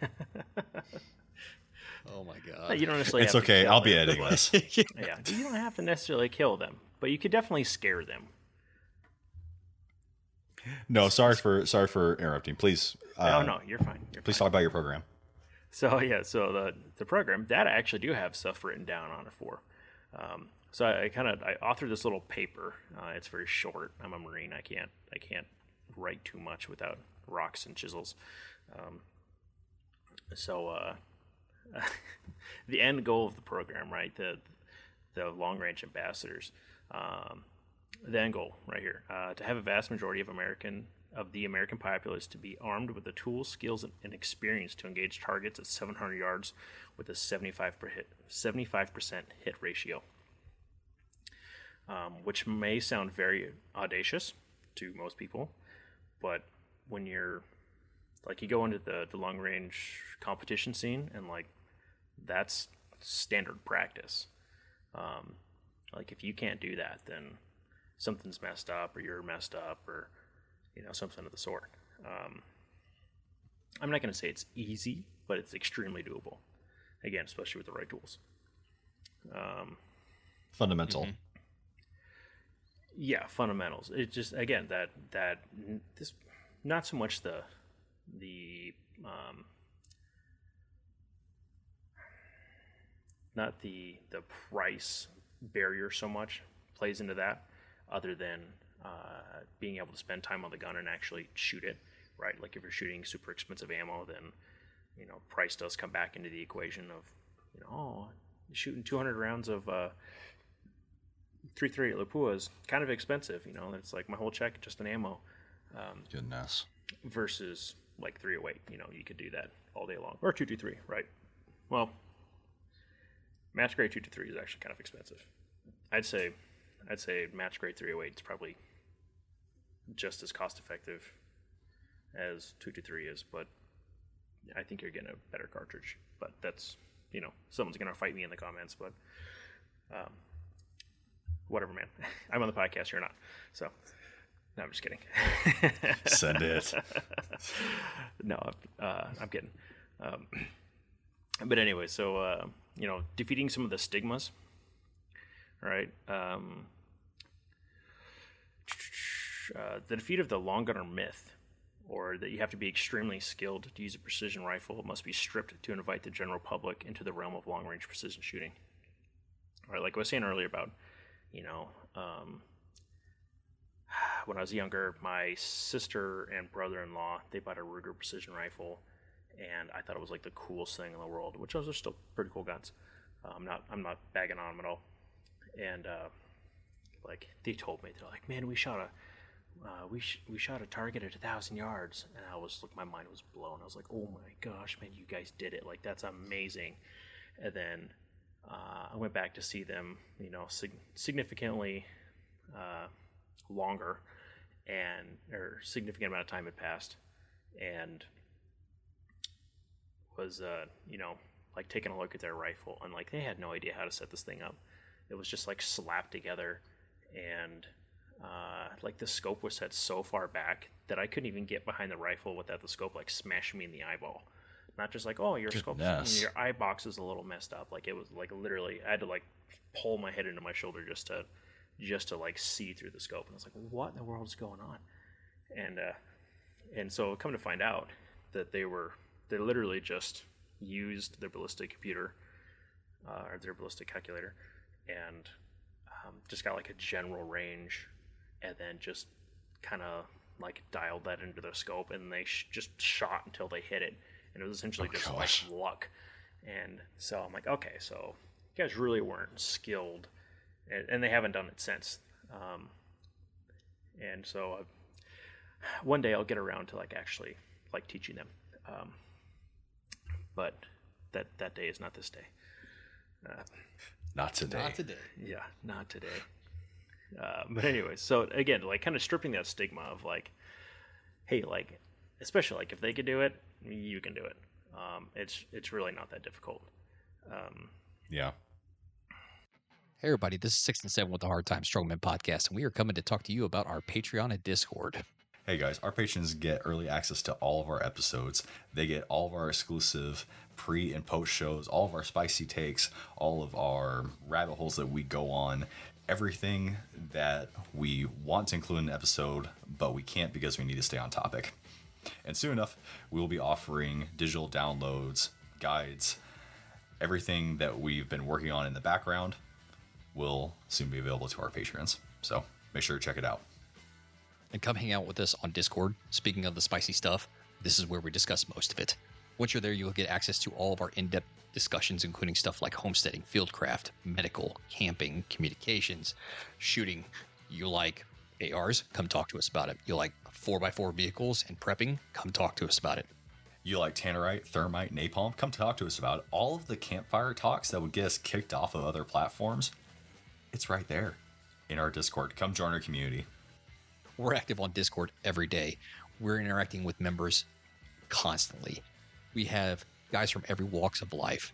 [SPEAKER 3] Oh my god.
[SPEAKER 1] you don't necessarily.
[SPEAKER 2] It's okay. I'll be
[SPEAKER 1] them,
[SPEAKER 2] editing
[SPEAKER 1] but-
[SPEAKER 2] this.
[SPEAKER 1] Yeah, you don't have to necessarily kill them, but you could definitely scare them.
[SPEAKER 2] No, sorry for sorry for interrupting. Please, uh,
[SPEAKER 1] oh no, you're fine. You're
[SPEAKER 2] please
[SPEAKER 1] fine.
[SPEAKER 2] talk about your program.
[SPEAKER 1] So [LAUGHS] yeah, so the the program that I actually do have stuff written down on it for. Um, so I, I kind of I authored this little paper. Uh, it's very short. I'm a marine. I can't I can't write too much without rocks and chisels. Um, so uh, [LAUGHS] the end goal of the program, right? The the long range ambassadors. Um, the end goal right here uh, to have a vast majority of American of the American populace to be armed with the tools, skills, and, experience to engage targets at 700 yards with a 75 hit, 75% hit ratio. Um, which may sound very audacious to most people, but when you're like you go into the, the long range competition scene and like that's standard practice. Um, like if you can't do that, then something's messed up or you're messed up or you know something of the sort. Um, I'm not going to say it's easy, but it's extremely doable. Again, especially with the right tools. Um,
[SPEAKER 2] Fundamental.
[SPEAKER 1] yeah, fundamentals. It just again that that this not so much the the um, not the the price barrier so much plays into that, other than uh, being able to spend time on the gun and actually shoot it. Right, like if you're shooting super expensive ammo, then you know price does come back into the equation of you know oh shooting 200 rounds of uh, 338 Lapua is kind of expensive. You know, it's like my whole check just in ammo um,
[SPEAKER 2] Goodness.
[SPEAKER 1] versus like 308. You know, you could do that all day long or 223, right? Well, match grade 223 is actually kind of expensive. I'd say, I'd say match grade 308 is probably just as cost effective as 223 is, but I think you're getting a better cartridge. But that's, you know, someone's gonna fight me in the comments, but um, whatever, man. [LAUGHS] I'm on the podcast, you're not. So, no, I'm just kidding. [LAUGHS]
[SPEAKER 2] Send it.
[SPEAKER 1] no, uh, I'm kidding. Um, but anyway, so uh, you know, defeating some of the stigmas, right? Um, uh, the defeat of the long gunner myth, or that you have to be extremely skilled to use a precision rifle, must be stripped to invite the general public into the realm of long range precision shooting. All right, like I was saying earlier about, you know, um, [SIGHS] when I was younger, my sister and brother-in-law they bought a Ruger precision rifle, and I thought it was like the coolest thing in the world. Which those are still pretty cool guns. Uh, I'm not I'm not bagging on them at all. And uh, like they told me, they're like, "Man, we shot a uh, we sh- we shot a target at a thousand yards," and I was like, my mind was blown. I was like, "Oh my gosh, man, you guys did it! Like that's amazing!" And then uh, I went back to see them, you know, sig- significantly uh, longer, and or significant amount of time had passed, and was uh, you know like taking a look at their rifle, and like they had no idea how to set this thing up. It was just like slapped together, and uh, like the scope was set so far back that I couldn't even get behind the rifle without the scope like smashing me in the eyeball. Not just like, oh, your scope, your eye box is a little messed up. Like it was like literally, I had to like pull my head into my shoulder just to, just to like see through the scope. And I was like, what in the world is going on? And uh, and so come to find out that they were they literally just used their ballistic computer uh, or their ballistic calculator and um, just got like a general range and then just kind of like dialed that into their scope and they sh- just shot until they hit it and it was essentially
[SPEAKER 2] Oh,
[SPEAKER 1] just
[SPEAKER 2] gosh.
[SPEAKER 1] like luck and so i'm like okay so you guys really weren't skilled and, and they haven't done it since um, and so uh, one day i'll get around to like actually like teaching them um, but that that day is not this day uh,
[SPEAKER 2] Not today.
[SPEAKER 3] Not today.
[SPEAKER 1] yeah, not today. Uh, but anyway, so again, like kind of stripping that stigma of like, hey, like, especially like if they could do it, you can do it. Um, it's it's really not that difficult. Um,
[SPEAKER 2] Yeah.
[SPEAKER 3] Hey, everybody, this is Six and Seven with the Hard Times Strongmen podcast, and we are coming to talk to you about our Patreon and Discord.
[SPEAKER 2] Hey guys, our patrons get early access to all of our episodes. They get all of our exclusive pre and post shows, all of our spicy takes, all of our rabbit holes that we go on, everything that we want to include in an episode, but we can't because we need to stay on topic. And soon enough, we will be offering digital downloads, guides, everything that we've been working on in the background will soon be available to our patrons. So make sure to check it out.
[SPEAKER 3] And come hang out with us on Discord. Speaking of the spicy stuff, this is where we discuss most of it. Once you're there, you'll get access to all of our in depth discussions, including stuff like homesteading, fieldcraft, medical, camping, communications, shooting. You like ARs? Come talk to us about it. You like 4x4 vehicles and prepping? Come talk to us about it.
[SPEAKER 2] you like tannerite, thermite, napalm, come talk to us about it. all of the campfire talks that would get us kicked off of other platforms. It's right there in our Discord. Come join our community.
[SPEAKER 3] We're active on Discord every day. We're interacting with members constantly. We have guys from every walks of life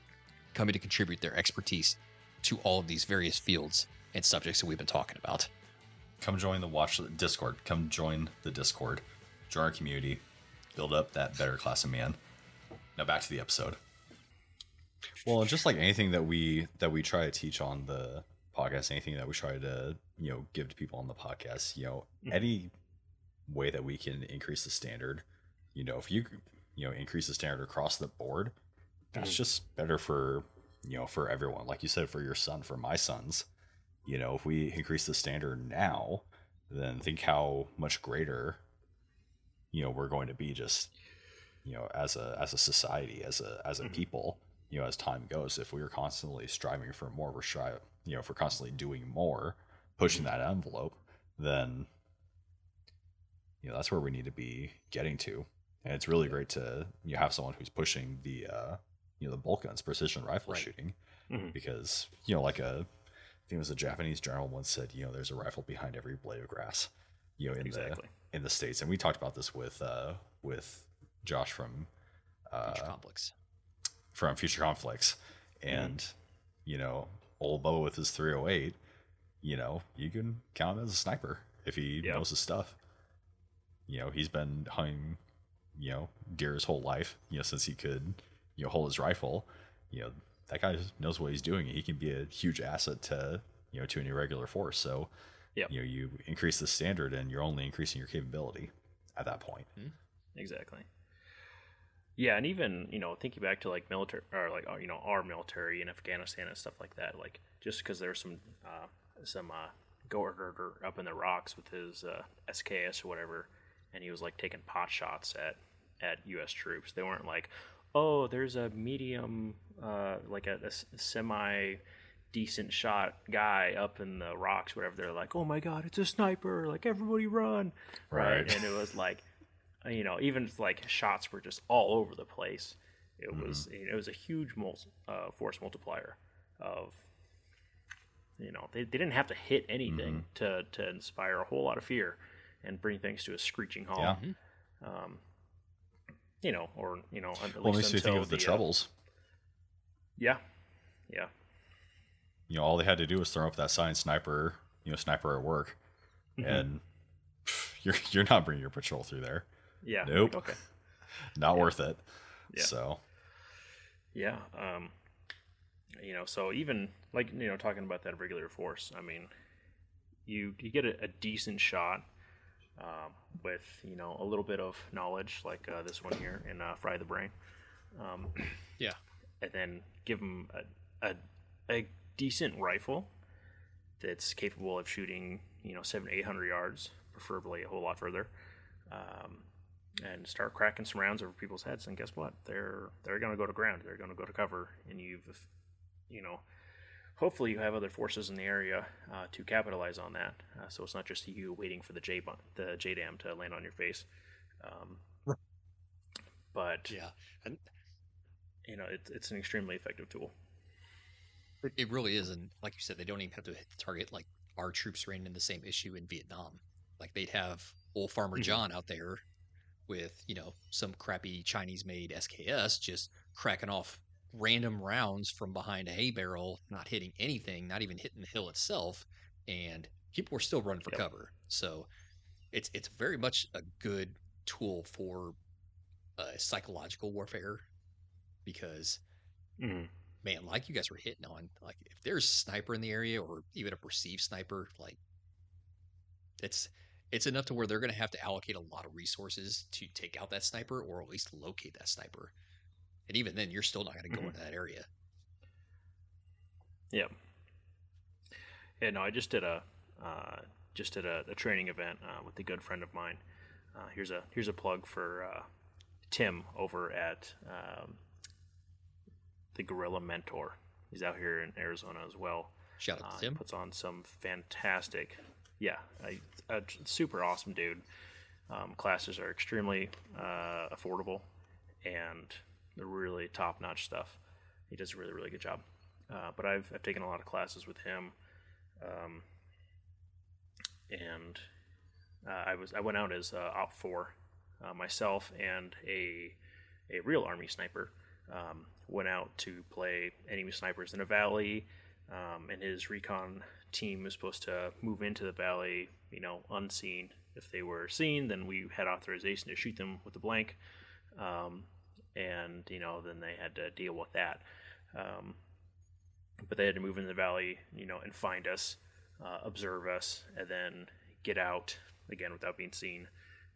[SPEAKER 3] coming to contribute their expertise to all of these various fields and subjects that we've been talking about.
[SPEAKER 2] come join the watch Discord. Come join the Discord. Join our community. Build up that better class of man. Now back to the episode. Well, just like anything that we that we try to teach on the podcast, anything that we try to you know give to people on the podcast, you know, mm-hmm. any way that we can increase the standard, you know, if you you know increase the standard across the board, that's mm-hmm. just better for you know for everyone. Like you said, for your son, for my sons, you know, if we increase the standard now, then think how much greater you know we're going to be just you know as a as a society as a as a mm-hmm. people you know as time goes if we are constantly striving for more we're striving you know if we're constantly doing more pushing mm-hmm. that envelope then you know that's where we need to be getting to and it's really great to you know, have someone who's pushing the uh you know the bolt guns precision rifle right. shooting mm-hmm. because you know like a I think it was a Japanese general once said you know there's a rifle behind every blade of grass you know in exactly. the in the states and we talked about this with uh with Josh from
[SPEAKER 3] uh, Future Conflicts
[SPEAKER 2] from Future Conflicts and mm. you know old Bo with his 308 you know you can count him as a sniper if he yep. knows his stuff you know he's been hunting you know deer his whole life you know since he could you know hold his rifle you know that guy knows what he's doing. He can be a huge asset to you know to an irregular force. So yeah you know you increase the standard and you're only increasing your capability at that point.
[SPEAKER 1] Mm-hmm. exactly. Yeah and even you know thinking back to like military or like you know our military in afghanistan and stuff like that like just because there's some uh, some uh, herder up in the rocks with his uh, sks or whatever and he was like taking pot shots at at us troops they weren't like oh there's a medium uh, like a, a semi decent shot guy up in the rocks, whatever. They're like, "Oh my god, it's a sniper! Like everybody run!" Right? right? And it was like, you know, even like shots were just all over the place. It mm-hmm. was it was a huge mul- uh, force multiplier of you know they, they didn't have to hit anything mm-hmm. to to inspire a whole lot of fear and bring things to a screeching halt. Yeah. Um, you know, or you know,
[SPEAKER 2] at well, least, of the, the uh, troubles.
[SPEAKER 1] yeah, yeah
[SPEAKER 2] you know all they had to do was throw up that sign sniper you know sniper at work mm-hmm. and pff, [LAUGHS] you're you're not bringing your patrol through there
[SPEAKER 1] yeah
[SPEAKER 2] nope okay [LAUGHS] not yeah. worth it yeah. so
[SPEAKER 1] yeah um you know so even like you know talking about that regular force i mean you you get a, a decent shot um, with you know a little bit of knowledge like uh, this one here in uh, fry the brain um, [CLEARS THROAT]
[SPEAKER 3] yeah
[SPEAKER 1] and then give them a, a, a decent rifle that's capable of shooting, you know, seven, eight hundred yards, preferably a whole lot further, um, and start cracking some rounds over people's heads. And guess what? They're they're going to go to ground. They're going to go to cover, and you've, you know, hopefully you have other forces in the area uh, to capitalize on that. Uh, so it's not just you waiting for the J the JDAM to land on your face. Um, [LAUGHS] but
[SPEAKER 3] yeah, and
[SPEAKER 1] you know, it's it's an extremely effective tool.
[SPEAKER 3] It really is, and like you said, they don't even have to hit the target. Like our troops ran into the same issue in Vietnam. Like they'd have old Farmer mm-hmm. John out there with you know some crappy Chinese-made SKS just cracking off random rounds from behind a hay barrel, not hitting anything, not even hitting the hill itself, and people were still running for yep. cover. So it's it's very much a good tool for uh, psychological warfare because mm man, like you guys were hitting on, like if there's a sniper in the area or even a perceived sniper, like it's it's enough to where they're going to have to allocate a lot of resources to take out that sniper or at least locate that sniper. And even then, you're still not going to go mm-hmm. into that area.
[SPEAKER 1] Yeah. Yeah. No, I just did a uh, just did a, a training event uh, with a good friend of mine. Uh, here's a here's a plug for uh, Tim over at um, the Guerrilla Mentor. He's out here in Arizona as well.
[SPEAKER 3] Shout out to uh, Tim.
[SPEAKER 1] Puts on some fantastic, yeah, a, a super awesome dude. Um, classes are extremely uh, affordable and they're really top notch stuff. He does a really really good job. Uh, but I've I've taken a lot of classes with him, um, and uh, I was I went out as uh, OPFOR uh, myself and a a real army sniper um, went out to play enemy snipers in a valley, um, and his recon team was supposed to move into the valley, you know, unseen. If they were seen, then we had authorization to shoot them with the blank, um, and you know, then they had to deal with that. Um, but they had to move into the valley, you know, and find us, uh, observe us, and then get out again without being seen,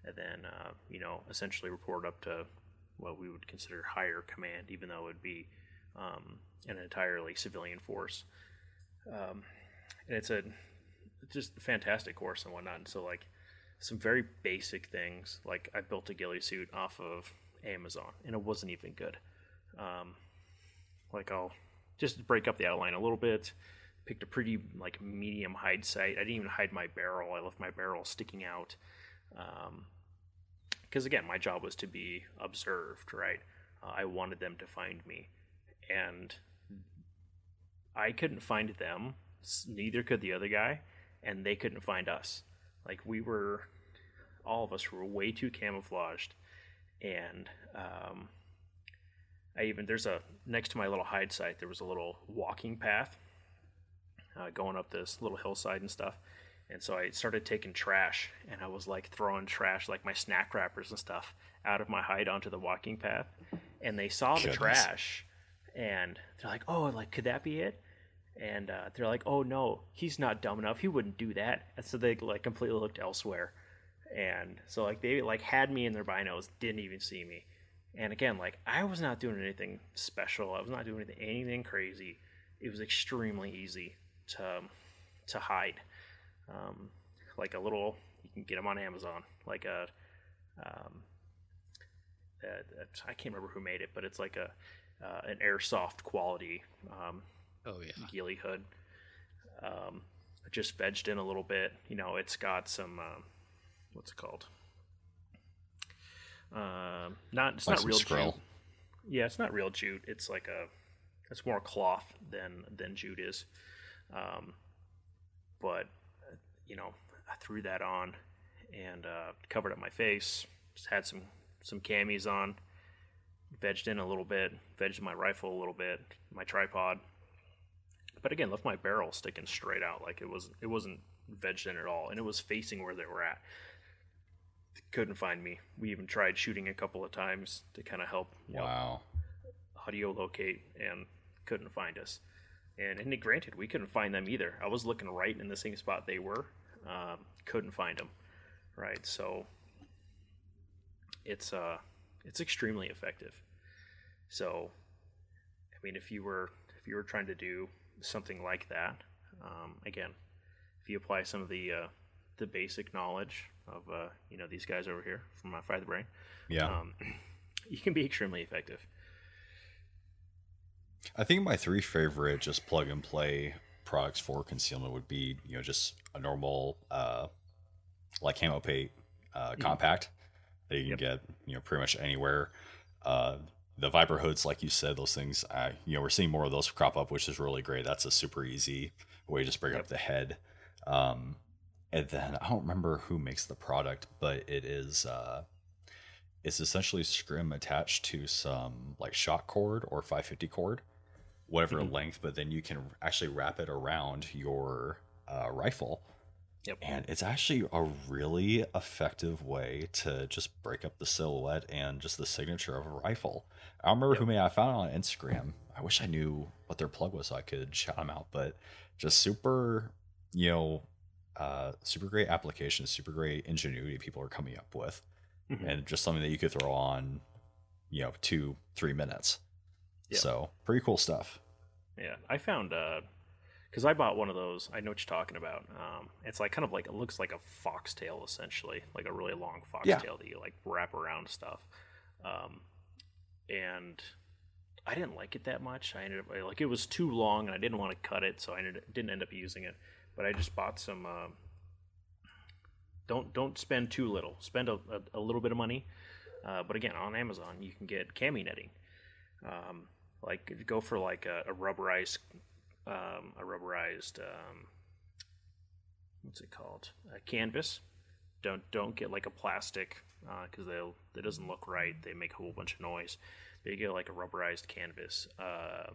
[SPEAKER 1] and then uh, you know, essentially report up to what we would consider higher command, even though it would be um, an entirely civilian force. Um, and it's a just fantastic course and whatnot. And so like some very basic things, like I built a ghillie suit off of Amazon, and it wasn't even good. Um, like I'll just break up the outline a little bit. Picked a pretty like medium hide site. I didn't even hide my barrel. I left my barrel sticking out. because again, my job was to be observed, right? Uh, I wanted them to find me, and I couldn't find them. Neither could the other guy, and they couldn't find us. Like we were, all of us were way too camouflaged, and um, I even there's a next to my little hide site there was a little walking path uh, going up this little hillside and stuff. And so I started taking trash, and I was like throwing trash, like my snack wrappers and stuff, out of my hide onto the walking path. And they saw the
[SPEAKER 2] Goodness.
[SPEAKER 1] trash, and they're like, "Oh, like could that be it?" And uh, they're like, "Oh no, he's not dumb enough. He wouldn't do that." And so they like completely looked elsewhere. And so like they like had me in their binos, didn't even see me. And again, like I was not doing anything special. I was not doing anything, anything crazy. It was extremely easy to to hide. Um, like a little, you can get them on Amazon. Like a, um, uh, I can't remember who made it, but it's like a uh, an airsoft quality um,
[SPEAKER 3] Oh yeah.
[SPEAKER 1] ghillie hood. Um, just vegged in a little bit. You know, it's got some um, what's it called? Um, not it's
[SPEAKER 2] Like
[SPEAKER 1] not real
[SPEAKER 2] Skrill.
[SPEAKER 1] jute. Yeah, it's not real jute. It's like a it's more cloth than than jute is. Um, but uh, you know, I threw that on and uh, covered up my face. Just had some some camis on, vegged in a little bit, vegged my rifle a little bit, my tripod. But again, left my barrel sticking straight out, like it was it wasn't vegged in at all, and it was facing where they were at. Couldn't find me. We even tried shooting a couple of times to kind of help wow. know,
[SPEAKER 2] Wow.
[SPEAKER 1] audio locate and couldn't find us. And, and granted, we couldn't find them either. I was looking right in the same spot they were, um, couldn't find them. Right, so it's uh, it's extremely effective. So, I mean, if you were if you were trying to do something like that, um, again, if you apply some of the uh, the basic knowledge of uh, you know these guys over here from uh, Fire the Brain,
[SPEAKER 2] Yeah.
[SPEAKER 1] um, [CLEARS THROAT] you can be extremely effective.
[SPEAKER 2] I think my three favorite just plug and play products for concealment would be, you know, just a normal uh like camo paint uh compact that you can
[SPEAKER 1] Yep.
[SPEAKER 2] get, you know, pretty much anywhere. Uh the Viper hoods, like you said, those things, uh, you know, we're seeing more of those crop up, which is really great. That's a super easy way to just bring
[SPEAKER 1] Yep.
[SPEAKER 2] up the head. Um, and then I don't remember who makes the product, but it is uh, it's essentially scrim attached to some like shot cord or 550 cord, whatever
[SPEAKER 1] Mhm.
[SPEAKER 2] length, but then you can actually wrap it around your uh, rifle.
[SPEAKER 1] Yep.
[SPEAKER 2] And it's actually a really effective way to just break up the silhouette and just the signature of a rifle. I don't remember who made. I found it on Instagram. I wish I knew what their plug was so I could shout them out, but just super, you know, uh, super great applications, super great ingenuity people are coming up with,
[SPEAKER 1] Mhm.
[SPEAKER 2] and just something that you could throw on, you know, two, three minutes.
[SPEAKER 1] Yeah.
[SPEAKER 2] So pretty cool stuff.
[SPEAKER 1] Yeah, I found because I bought one of those. I know what you're talking about. Um, it's like kind of like it looks like a foxtail essentially, like a really long
[SPEAKER 2] Yeah.
[SPEAKER 1] foxtail that you like wrap around stuff. Um, and I didn't like it that much. I ended up like it was too long, and I didn't want to cut it, so I ended, didn't end up using it. But I just bought some. Um, don't don't spend too little. Spend a, a, a little bit of money. Uh, but again, on Amazon, you can get cami netting. Um, like go for like a, a rubberized, um, a rubberized, um, what's it called? A canvas. Don't don't get like a plastic because they'll it doesn't look right. They make a whole bunch of noise. But you get like a rubberized canvas, uh,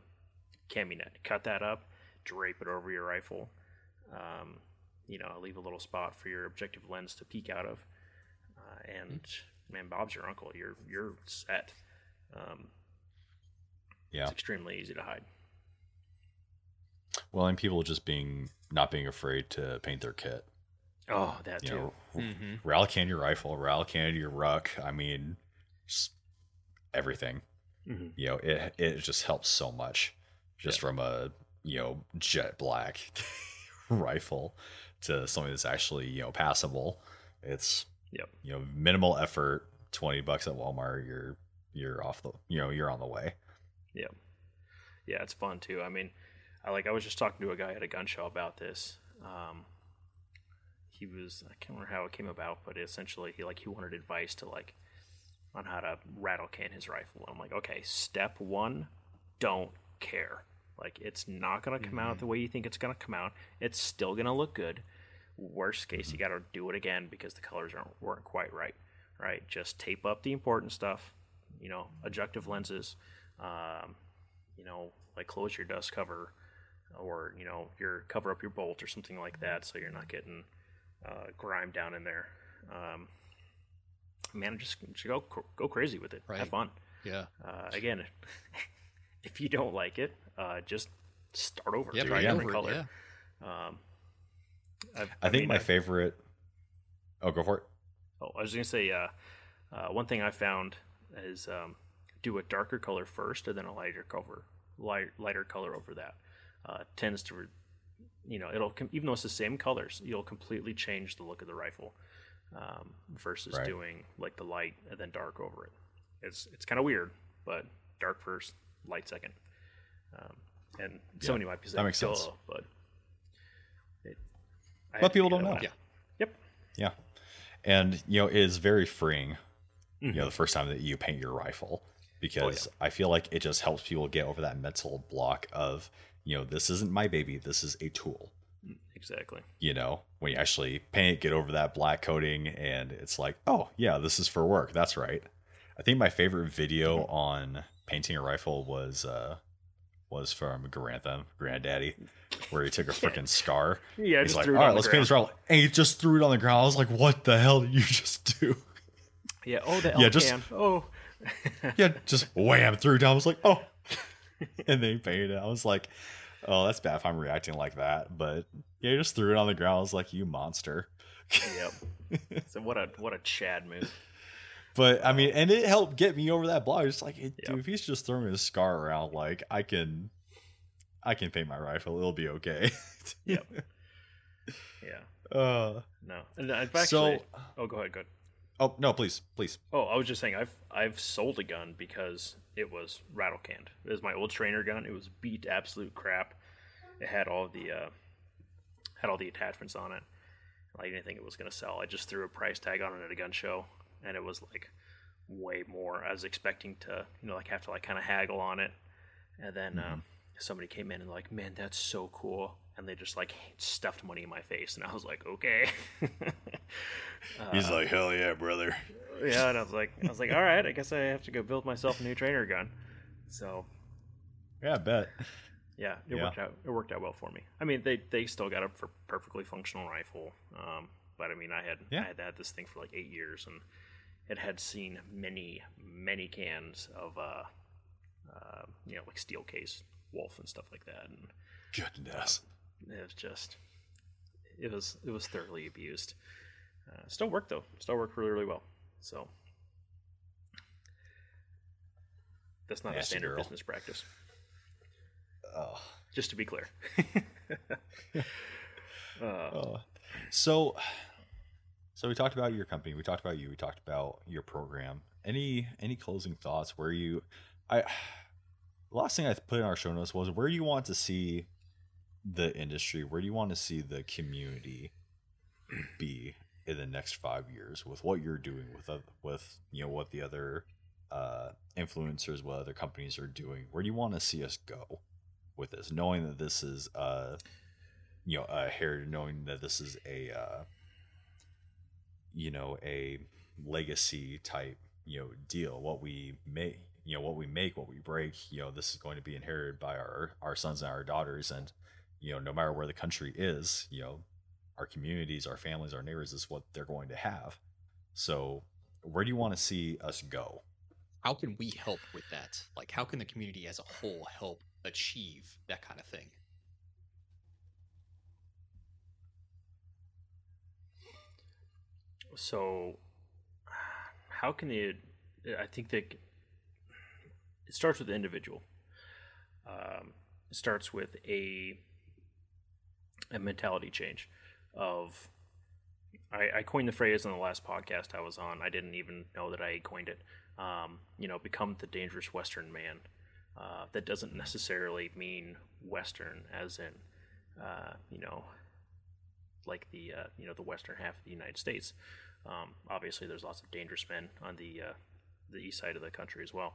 [SPEAKER 1] cami net. Cut that up, drape it over your rifle. Um, you know, leave a little spot for your objective lens to peek out of. Uh, and man, Bob's your uncle. You're you're set. Um,
[SPEAKER 2] Yeah.
[SPEAKER 1] It's extremely easy to hide.
[SPEAKER 2] Well, and people just being not being afraid to paint their kit.
[SPEAKER 1] Oh, that
[SPEAKER 2] You
[SPEAKER 1] too.
[SPEAKER 2] know,
[SPEAKER 3] Mm-hmm.
[SPEAKER 2] Rattle can your rifle, rattle can your ruck. I mean, just everything.
[SPEAKER 1] Mhm.
[SPEAKER 2] You know, it it just helps so much, just from a you know jet black rifle to something that's actually you know passable. It's
[SPEAKER 1] Yep.
[SPEAKER 2] you know minimal effort. Twenty bucks at Walmart, you're you're off the you know you're on the way.
[SPEAKER 1] Yeah. Yeah, it's fun too. I mean, I like I was just talking to a guy at a gun show about this. Um he was I can't remember how it came about, but essentially he like he wanted advice to like on how to rattle can his rifle. I'm like, okay, step one, don't care. Like it's not gonna come out the way you think it's gonna come out. It's still gonna look good. Worst case, you gotta do it again because the colors aren't weren't quite right. Right? Just tape up the important stuff. You know, objective lenses. Um, you know, like close your dust cover, or you know, your cover up your bolt or something like that, so you're not getting uh, grime down in there. Um, man, just, just go go crazy with it.
[SPEAKER 3] Right.
[SPEAKER 1] Have fun.
[SPEAKER 3] Yeah.
[SPEAKER 1] Uh, again, [LAUGHS] if you don't like it, uh, just start over.
[SPEAKER 3] Yeah.
[SPEAKER 1] Try a
[SPEAKER 3] right
[SPEAKER 1] different
[SPEAKER 3] over
[SPEAKER 1] color.
[SPEAKER 3] Yeah.
[SPEAKER 1] Um, I've-
[SPEAKER 2] I think
[SPEAKER 1] mean,
[SPEAKER 2] my
[SPEAKER 1] I've-
[SPEAKER 2] favorite. Oh, go for it.
[SPEAKER 1] Oh, I was gonna say, uh, uh, one thing I found is um, do a darker color first, and then a lighter color, light, lighter color over that. Uh, tends to, you know, it'll even though it's the same colors, you'll completely change the look of the rifle um, versus
[SPEAKER 2] Right.
[SPEAKER 1] doing like the light and then dark over it. It's it's kind of weird, but dark first, light second. Um, and somebody might be saying,
[SPEAKER 2] makes sense.
[SPEAKER 1] "Duh," but it, I
[SPEAKER 2] But people don't know.
[SPEAKER 1] one out. Yep.
[SPEAKER 2] Yeah, and you know it is very freeing. You
[SPEAKER 1] Mm-hmm.
[SPEAKER 2] know, the first time that you paint your rifle,
[SPEAKER 1] Oh,
[SPEAKER 2] because I feel like it just helps people get over that mental block of you know this isn't my baby, this is a tool.
[SPEAKER 1] Exactly.
[SPEAKER 2] You know, when you actually paint, get over that black coating, and it's like, oh yeah, this is for work. That's right. I think my favorite video
[SPEAKER 1] Mm-hmm.
[SPEAKER 2] on painting a rifle was uh was from Garand Thumb, Granddaddy, where he took a [LAUGHS] freaking scar.
[SPEAKER 1] Yeah,
[SPEAKER 2] He's
[SPEAKER 1] just
[SPEAKER 2] like, all right, let's paint this
[SPEAKER 1] ground.
[SPEAKER 2] And he just threw it on the ground. I was like, what the hell did you just do?
[SPEAKER 1] Yeah. Oh, the
[SPEAKER 2] Yeah, just-
[SPEAKER 1] can. Oh. [LAUGHS]
[SPEAKER 2] yeah, just wham, threw it down. I was like, oh. [LAUGHS] and they he painted it. I was like, oh, that's bad if I'm reacting like that. But yeah, he just threw it on the ground. I was like, you monster.
[SPEAKER 1] Yep. so what a what a Chad move.
[SPEAKER 2] But I mean, and it helped get me over that block. It's like, hey,
[SPEAKER 1] Yep.
[SPEAKER 2] dude, if he's just throwing his scar around, like I can, I can paint my rifle. It'll be okay.
[SPEAKER 1] Yep. [LAUGHS] Yeah.
[SPEAKER 2] uh,
[SPEAKER 1] No. And I've actually.
[SPEAKER 2] so,
[SPEAKER 1] oh, go ahead. Go ahead.
[SPEAKER 2] oh no, please, please.
[SPEAKER 1] Oh, I was just saying I've I've sold a gun because it was rattle canned. It was my old trainer gun. It was beat absolute crap. It had all the uh, had all the attachments on it. Like I didn't think it was gonna sell. I just threw a price tag on it at a gun show, and it was like way more. I was expecting to you know like have to like kind of haggle on it, and then um, somebody came in and like, man, that's so cool. And they just like stuffed money in my face, and I was like, okay. [LAUGHS]
[SPEAKER 2] He's like, hell yeah, brother.
[SPEAKER 1] yeah, and I was like, I was like, all right, I guess I have to go build myself a new trainer gun. So
[SPEAKER 2] Yeah, I bet.
[SPEAKER 1] yeah, it
[SPEAKER 2] Yeah.
[SPEAKER 1] worked out. It worked out well for me. I mean, they they still got a per- perfectly functional rifle, um, but I mean, I had
[SPEAKER 2] Yeah.
[SPEAKER 1] I had had this thing for like eight years, and it had seen many many cans of uh, uh, you know, like steel case wolf and stuff like that, and
[SPEAKER 2] Goodness.
[SPEAKER 1] it was just it was it was thoroughly abused. Uh, still worked though. Still worked really really well. So that's not a standard
[SPEAKER 2] girl.
[SPEAKER 1] business practice.
[SPEAKER 2] Oh.
[SPEAKER 1] Just to be clear. [LAUGHS] [LAUGHS] uh,
[SPEAKER 2] Uh, so, so we talked about your company. We talked about you. We talked about your program. Any any closing thoughts? Where you, I, last thing I put in our show notes was where do you want to see the industry? Where do you want to see the community be in the next five years with what you're doing with oth- with you know what the other uh, influencers, what other companies are doing? Where do you want to see us go with this? Knowing that this is uh you know a hair knowing that this is a uh, you know a legacy type you know deal what we make you know what we make what we break you know this is going to be inherited by our our sons and our daughters and you know, no matter where the country is, you know, our communities, our families, our neighbors is what they're going to have. So, where do you want to see us go?
[SPEAKER 3] How can we help with that? Like, how can the community as a whole help achieve that kind of thing?
[SPEAKER 1] So, how can it? I think that it starts with the individual. Um, it starts with a a mentality change of I, I, coined the phrase in the last podcast I was on. I didn't even know that I coined it. Um, you know, become the dangerous Western man. Uh, that doesn't necessarily mean Western, as in, uh, you know, like the uh, you know the western half of the United States. Um, obviously, there's lots of dangerous men on the uh, the east side of the country as well.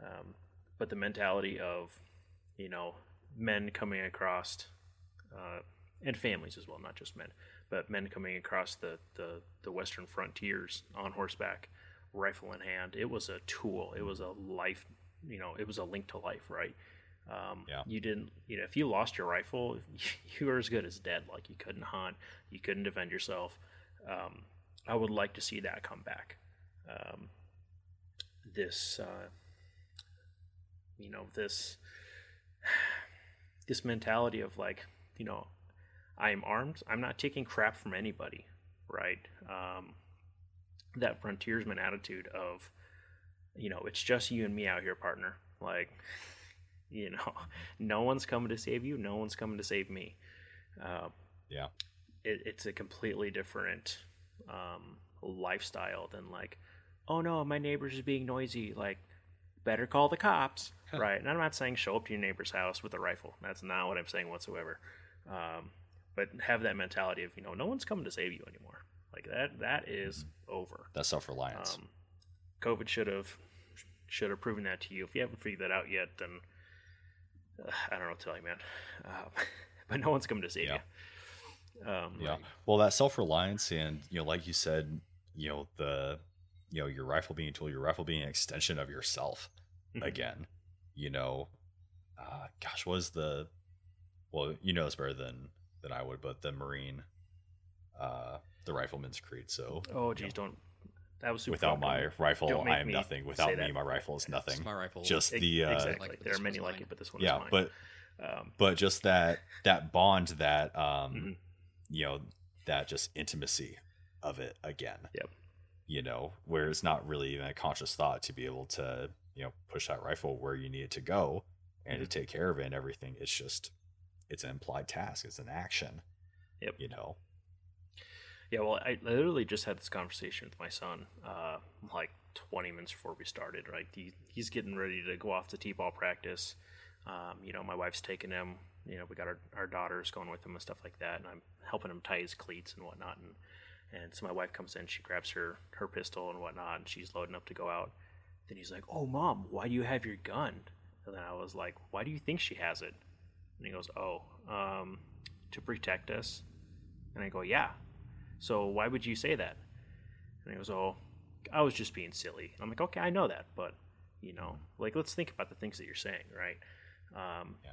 [SPEAKER 1] Um, but the mentality of you know men coming across uh, and families as well, not just men, but men coming across the, the, the western frontiers on horseback, rifle in hand. It was a tool. It was a life. You know, it was a link to life, right? Um, yeah. You didn't, you know, if you lost your rifle, [LAUGHS] you were as good as dead. Like you couldn't hunt, you couldn't defend yourself. Um, I would like to see that come back. Um, this, uh, you know, this, [SIGHS] this mentality of like, you know, I am armed. I'm not taking crap from anybody, right? Um, that frontiersman attitude of, you know, it's just you and me out here, partner. Like, [LAUGHS] you know, [LAUGHS] no one's coming to save you. No one's coming to save me. Uh,
[SPEAKER 2] yeah,
[SPEAKER 1] it, it's a completely different um, lifestyle than like, oh no, my neighbor's is being noisy. Like, better call the cops, right? And I'm not saying show up to your neighbor's house with a rifle. That's not what I'm saying whatsoever. Um, but have that mentality of you know no one's coming to save you anymore. Like that that is mm-hmm. over.
[SPEAKER 2] That's self reliance. Um,
[SPEAKER 1] COVID should have should have proven that to you. If you haven't figured that out yet, then uh, I don't know what to tell you, man. Uh, [LAUGHS] but no one's coming to save
[SPEAKER 2] yeah.
[SPEAKER 1] you. Um,
[SPEAKER 2] yeah. Well, that self reliance, and you know, like you said, you know the you know your rifle being a tool, your rifle being an extension of yourself. Mm-hmm. Again, you know, uh, gosh, was the well, you know, it's better than than I would, but the Marine, uh, the Rifleman's Creed. So,
[SPEAKER 1] oh, geez, you know, don't. That was
[SPEAKER 2] without my rifle, I am nothing. Without me, my rifle is nothing.
[SPEAKER 3] My rifle,
[SPEAKER 2] just the uh,
[SPEAKER 1] exactly. Like there are many like it, but this one,
[SPEAKER 2] yeah, but um, but just that that bond, that um, mm-hmm. You know, that just intimacy of it again.
[SPEAKER 1] Yep.
[SPEAKER 2] You know, where it's not really even a conscious thought to be able to you know push that rifle where you need it to go and mm-hmm. to take care of it and everything. It's just it's an implied task. It's an action.
[SPEAKER 1] Yep.
[SPEAKER 2] You know.
[SPEAKER 1] Yeah. Well, I literally just had this conversation with my son, uh, like 20 minutes before we started. Right. He, he's getting ready to go off to t-ball practice. Um, you know, my wife's taking him. You know, we got our, our daughters going with him and stuff like that, and I'm helping him tie his cleats and whatnot. And and so my wife comes in, she grabs her her pistol and whatnot, and she's loading up to go out. Then he's like, "Oh, mom, why do you have your gun?" And then I was like, "Why do you think she has it?" And he goes, Oh, um, to protect us. And I go, Yeah. So why would you say that? And he goes, Oh, I was just being silly. And I'm like, Okay, I know that, but you know, like let's think about the things that you're saying, right? Um, yeah.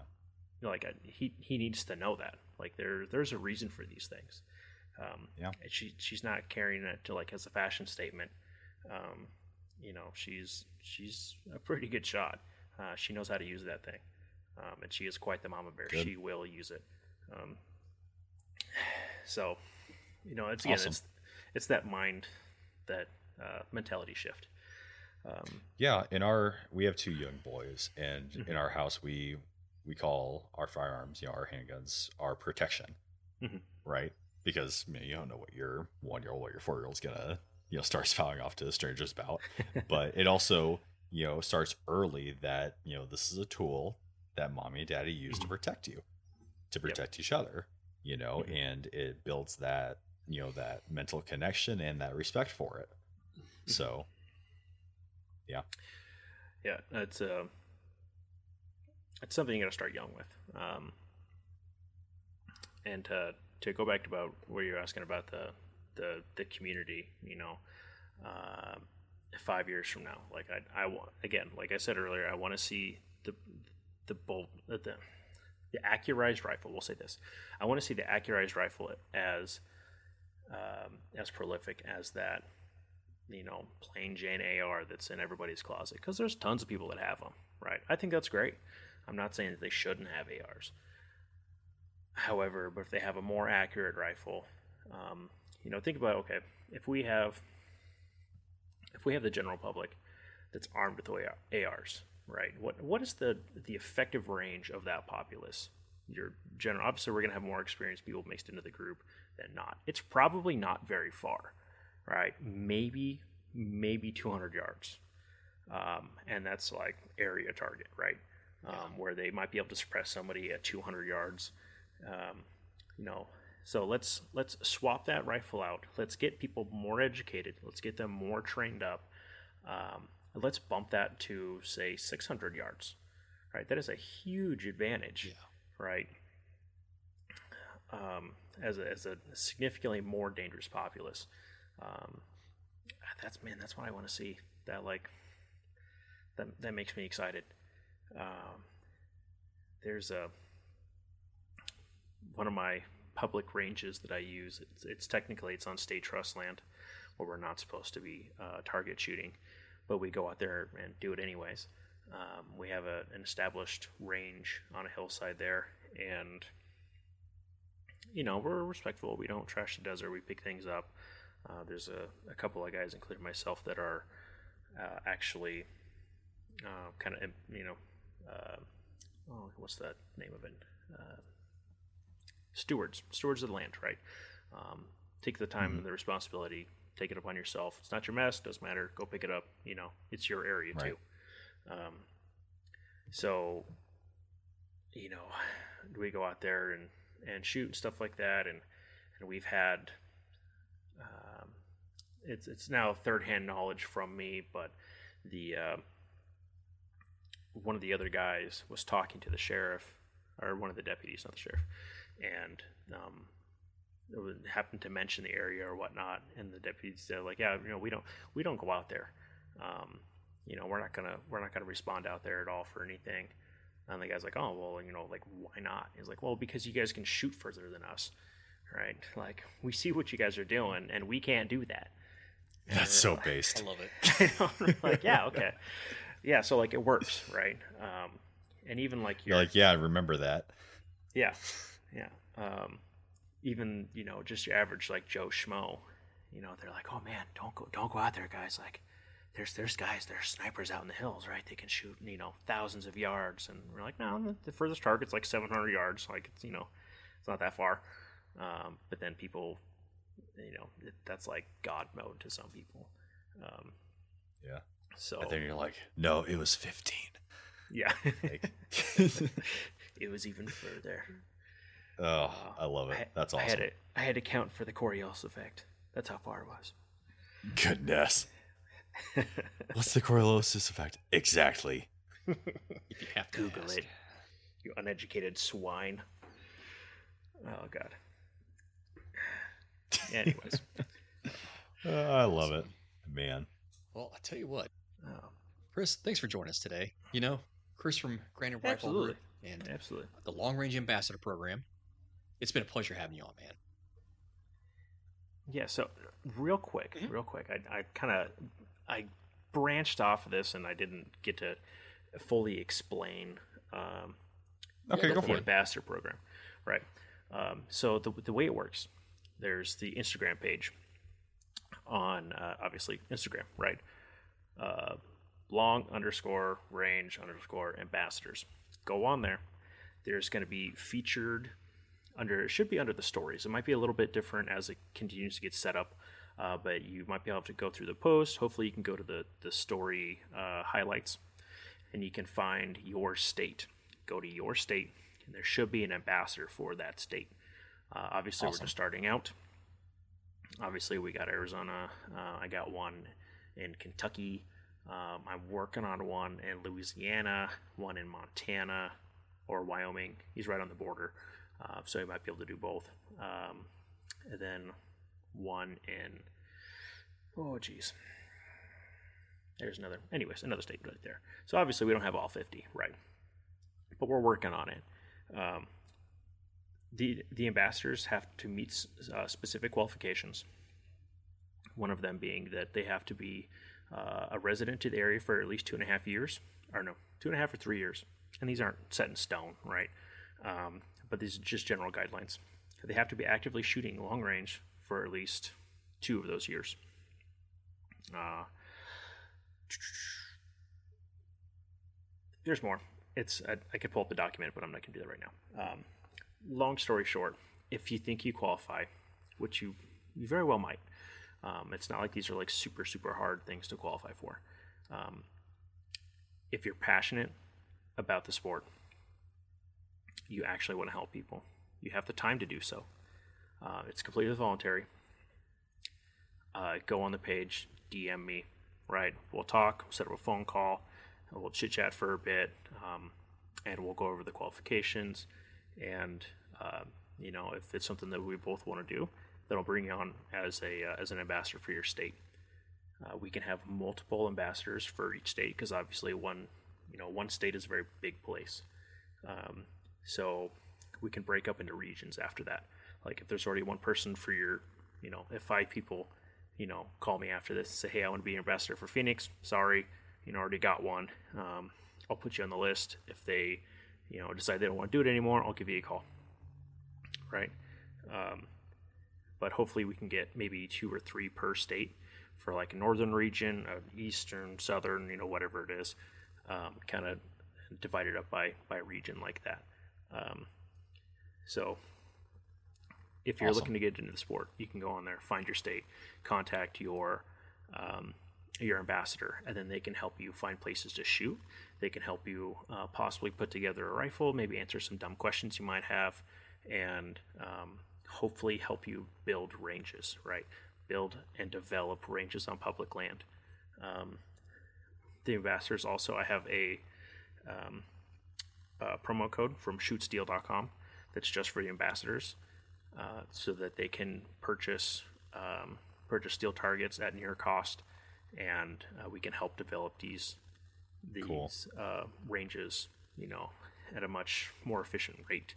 [SPEAKER 1] Like I, he he needs to know that. Like there there's a reason for these things. Um,
[SPEAKER 2] yeah.
[SPEAKER 1] She she's not carrying it to like as a fashion statement. Um, you know, she's she's a pretty good shot. Uh, she knows how to use that thing um, and she is quite the mama bear. Good. She will use it. Um, so, you know, it's again, awesome. it's it's that mind, that uh, mentality shift.
[SPEAKER 2] Um, yeah, in our we have two young boys, and mm-hmm. in our house we we call our firearms, you know, our handguns, our protection, mm-hmm. right? Because you, know, you don't know what your one year old or your four year old's gonna you know start [LAUGHS] spouting off to the strangers about, [LAUGHS] but it also you know starts early that you know this is a tool that mommy and daddy use mm-hmm. to protect you, to protect yep. each other, you know, mm-hmm. and it builds that, you know, that mental connection and that respect for it. Mm-hmm. So, yeah.
[SPEAKER 1] Yeah, it's uh, it's something you got to start young with. Um, and to to go back to about where you're asking about the the the community, you know, uh, five years from now, like I I want again, like I said earlier, I want to see the the bold uh, the the accurized rifle. We'll say this: I want to see the accurized rifle as um, as prolific as that, you know, plain Jane AR that's in everybody's closet. Because there's tons of people that have them, right? I think that's great. I'm not saying that they shouldn't have ARs. However, but if they have a more accurate rifle, um, you know, think about okay, if we have if we have the general public that's armed with ARs, right? What what is the the effective range of that populace? Your general obviously we're gonna have more experienced people mixed into the group than not. It's probably not very far, right? Maybe maybe 200 yards, um, and that's like area target, right? Um, where they might be able to suppress somebody at 200 yards. Um, you know, so let's let's swap that rifle out. Let's get people more educated. Let's get them more trained up. Um, let's bump that to say 600 yards. Right, that is a huge advantage.
[SPEAKER 3] Yeah.
[SPEAKER 1] Right. Um, as a, as a significantly more dangerous populace. Um, that's man, that's what I want to see. That like that that makes me excited. Um, there's a one of my public ranges that I use. It's, it's technically it's on state trust land where we're not supposed to be uh, target shooting, but we go out there and do it anyways. Um, we have a, an established range on a hillside there, and you know we're respectful. We don't trash the desert. We pick things up. Uh, there's a, a, couple of guys, including myself, that are uh, actually uh, kind of you know uh, oh, what's that name of it? Uh, stewards, stewards of the land, right? Um, take the time mm-hmm. and the responsibility, take it upon yourself. It's not your mess, doesn't matter. Go pick it up. You know, it's your area right. too. Um, so, you know, we go out there and, and shoot and stuff like that, and and we've had. Um, it's it's now third hand knowledge from me, but the uh, one of the other guys was talking to the sheriff or one of the deputies, not the sheriff, and um, happened to mention the area or whatnot, and the deputies said like, yeah, you know, we don't we don't go out there. Um, you know, we're not gonna we're not gonna respond out there at all for anything. And the guy's like, oh well, you know, like why not? He's like, well, because you guys can shoot further than us, right? Like we see what you guys are doing, and we can't do that.
[SPEAKER 2] That's so [LAUGHS] like, based.
[SPEAKER 3] I love it. [LAUGHS]
[SPEAKER 1] like, yeah, okay, yeah. So like it works, right? Um, and even like
[SPEAKER 2] you're like, yeah, I remember that.
[SPEAKER 1] Yeah, yeah. Um, even you know just your average like Joe Schmo, you know they're like, oh man, don't go don't go out there, guys. Like there's there's guys, there's snipers out in the hills, right? They can shoot you know thousands of yards, and we're like, no, the furthest target's like 700 yards. Like it's you know it's not that far. Um, but then people, you know, that's like God mode to some people. Um,
[SPEAKER 2] yeah.
[SPEAKER 1] So
[SPEAKER 2] and then you're like, no, it was 15.
[SPEAKER 1] Yeah. Like, [LAUGHS] [LAUGHS] it was even further.
[SPEAKER 2] Oh, I love it. I, That's awesome.
[SPEAKER 1] I had, to, I had to count for the Coriolis effect. That's how far it was.
[SPEAKER 2] Goodness. [LAUGHS] What's the Coriolis effect? Exactly.
[SPEAKER 1] if you have to Google ask. it, you uneducated swine. Oh God. Anyways,
[SPEAKER 2] uh, I love it, man.
[SPEAKER 3] Well, I'll tell you what, oh. Chris, thanks for joining us today. You know, Chris from Granite Rifle Group and
[SPEAKER 1] absolutely
[SPEAKER 3] the Long Range Ambassador Program. It's been a pleasure having you on, man.
[SPEAKER 1] Yeah. So, real quick, mm-hmm. real quick, I, I kind of I branched off of this and I didn't get to fully explain. Um,
[SPEAKER 2] okay, go for
[SPEAKER 1] the ambassador program, right? Um, so the the way it works, there's the Instagram page on uh, obviously Instagram, right? Uh, long underscore range underscore ambassadors. Go on there. There's going to be featured under it should be under the stories. It might be a little bit different as it continues to get set up, uh, but you might be able to go through the post. Hopefully, you can go to the the story uh, highlights, and you can find your state. Go to your state, and there should be an ambassador for that state. Uh, obviously, awesome. we're just starting out. Obviously, we got Arizona. Uh, I got one in Kentucky. Um, I'm working on one in Louisiana, one in Montana or Wyoming. He's right on the border. Uh, so he might be able to do both. Um, and then one in, oh geez, there's another, anyways, another state right there. So obviously we don't have all 50, right? But we're working on it. Um, the the ambassadors have to meet uh, specific qualifications. One of them being that they have to be uh, a resident to the area for at least two and a half years, or no, two and a half or three years. And these aren't set in stone, right? Um, but these are just general guidelines. They have to be actively shooting long range for at least two of those years. Uh, there's more. It's I, I, could pull up the document, but I'm not going to do that right now. Um, long story short, if you think you qualify, which you, you very well might, um, it's not like these are like super super hard things to qualify for. Um, if you're passionate about the sport, you actually want to help people. You have the time to do so. Uh, it's completely voluntary. Uh, go on the page, DM me, right? We'll talk, we'll set up a phone call, we'll chit chat for a bit, um, and we'll go over the qualifications. And uh, you know, if it's something that we both want to do, then I'll bring you on as a uh, as an ambassador for your state. Uh, we can have multiple ambassadors for each state because obviously one, you know, one state is a very big place. Um, so we can break up into regions after that. Like if there's already one person for your, you know, if five people, you know, call me after this, say, hey, I want to be an ambassador for Phoenix. Sorry, you know, already got one. Um, I'll put you on the list. If they, you know, decide they don't want to do it anymore, I'll give you a call. Right. Um, but hopefully we can get maybe two or three per state for like a northern region, eastern, southern, you know, whatever it is, um, kind of divided up by by region like that. Um, so if you're awesome. looking to get into the sport, you can go on there, find your state, contact your um, your ambassador, and then they can help you find places to shoot. They can help you uh, possibly put together a rifle, maybe answer some dumb questions you might have, and um, hopefully help you build ranges, right? Build and develop ranges on public land. Um, the ambassadors also, I have a um, uh, promo code from shootsteel.com that's just for the ambassadors uh, so that they can purchase um, purchase steel targets at near cost and uh, we can help develop these these cool. Uh, ranges you know at a much more efficient rate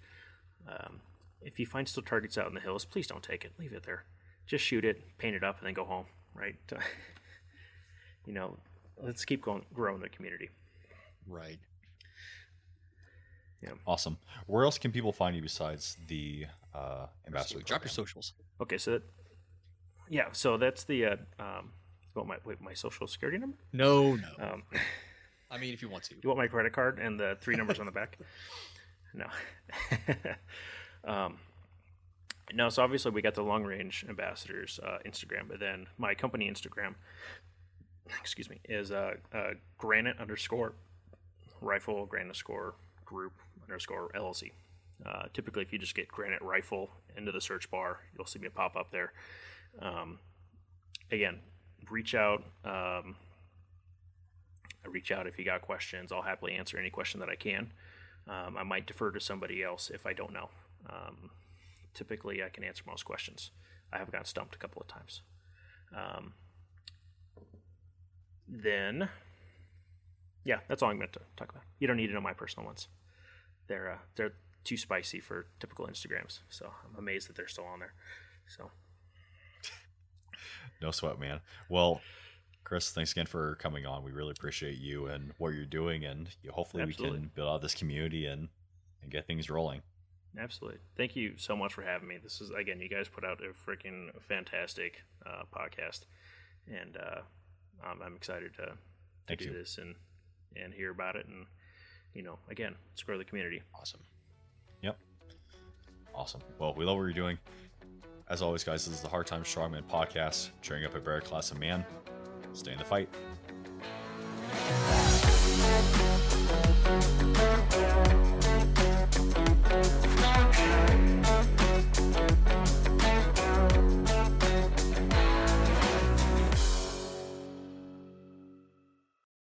[SPEAKER 1] um, if you find steel targets out in the hills please don't take it leave it there just shoot it paint it up and then go home right [LAUGHS] you know let's keep going growing the community
[SPEAKER 3] right
[SPEAKER 2] yeah. Awesome. Where else can people find you besides the uh, ambassador?
[SPEAKER 3] So drop your socials.
[SPEAKER 1] Okay, so that, yeah, so that's the uh, um, what my wait, my social security number?
[SPEAKER 3] No, no. Um, [LAUGHS] I mean, if you want to.
[SPEAKER 1] You want my credit card and the three numbers on the back? [LAUGHS] No. Um, so obviously we got the long range ambassadors uh, Instagram, but then my company Instagram, [LAUGHS] excuse me, is uh, uh, granite underscore rifle granite underscore group underscore LLC. Uh, typically, if you just get Granite Rifle into the search bar, you'll see me pop up there. Um, again, reach out. Um, reach out if you got questions. I'll happily answer any question that I can. Um, I might defer to somebody else if I don't know. Um, typically, I can answer most questions. I have gotten stumped a couple of times. Um, then, yeah, that's all I'm going to talk about. You don't need to know my personal ones they're uh, they're too spicy for typical Instagrams. So I'm amazed that they're still on there. So
[SPEAKER 2] no sweat, man. Well, Chris, thanks again for coming on. We really appreciate you and what you're doing, and hopefully Absolutely. we can build out this community and and get things rolling.
[SPEAKER 1] Absolutely. Thank you so much for having me. This is again, you guys put out a freaking fantastic uh, podcast, and uh, I'm, I'm excited to, to do you. this and and hear about it and you know, again, let's grow the community.
[SPEAKER 3] Awesome.
[SPEAKER 2] Yep. Awesome. Well, we love what you're doing. As always, guys, this is the Hard Times Strongmen podcast, cheering up a better class of man. Stay in the fight.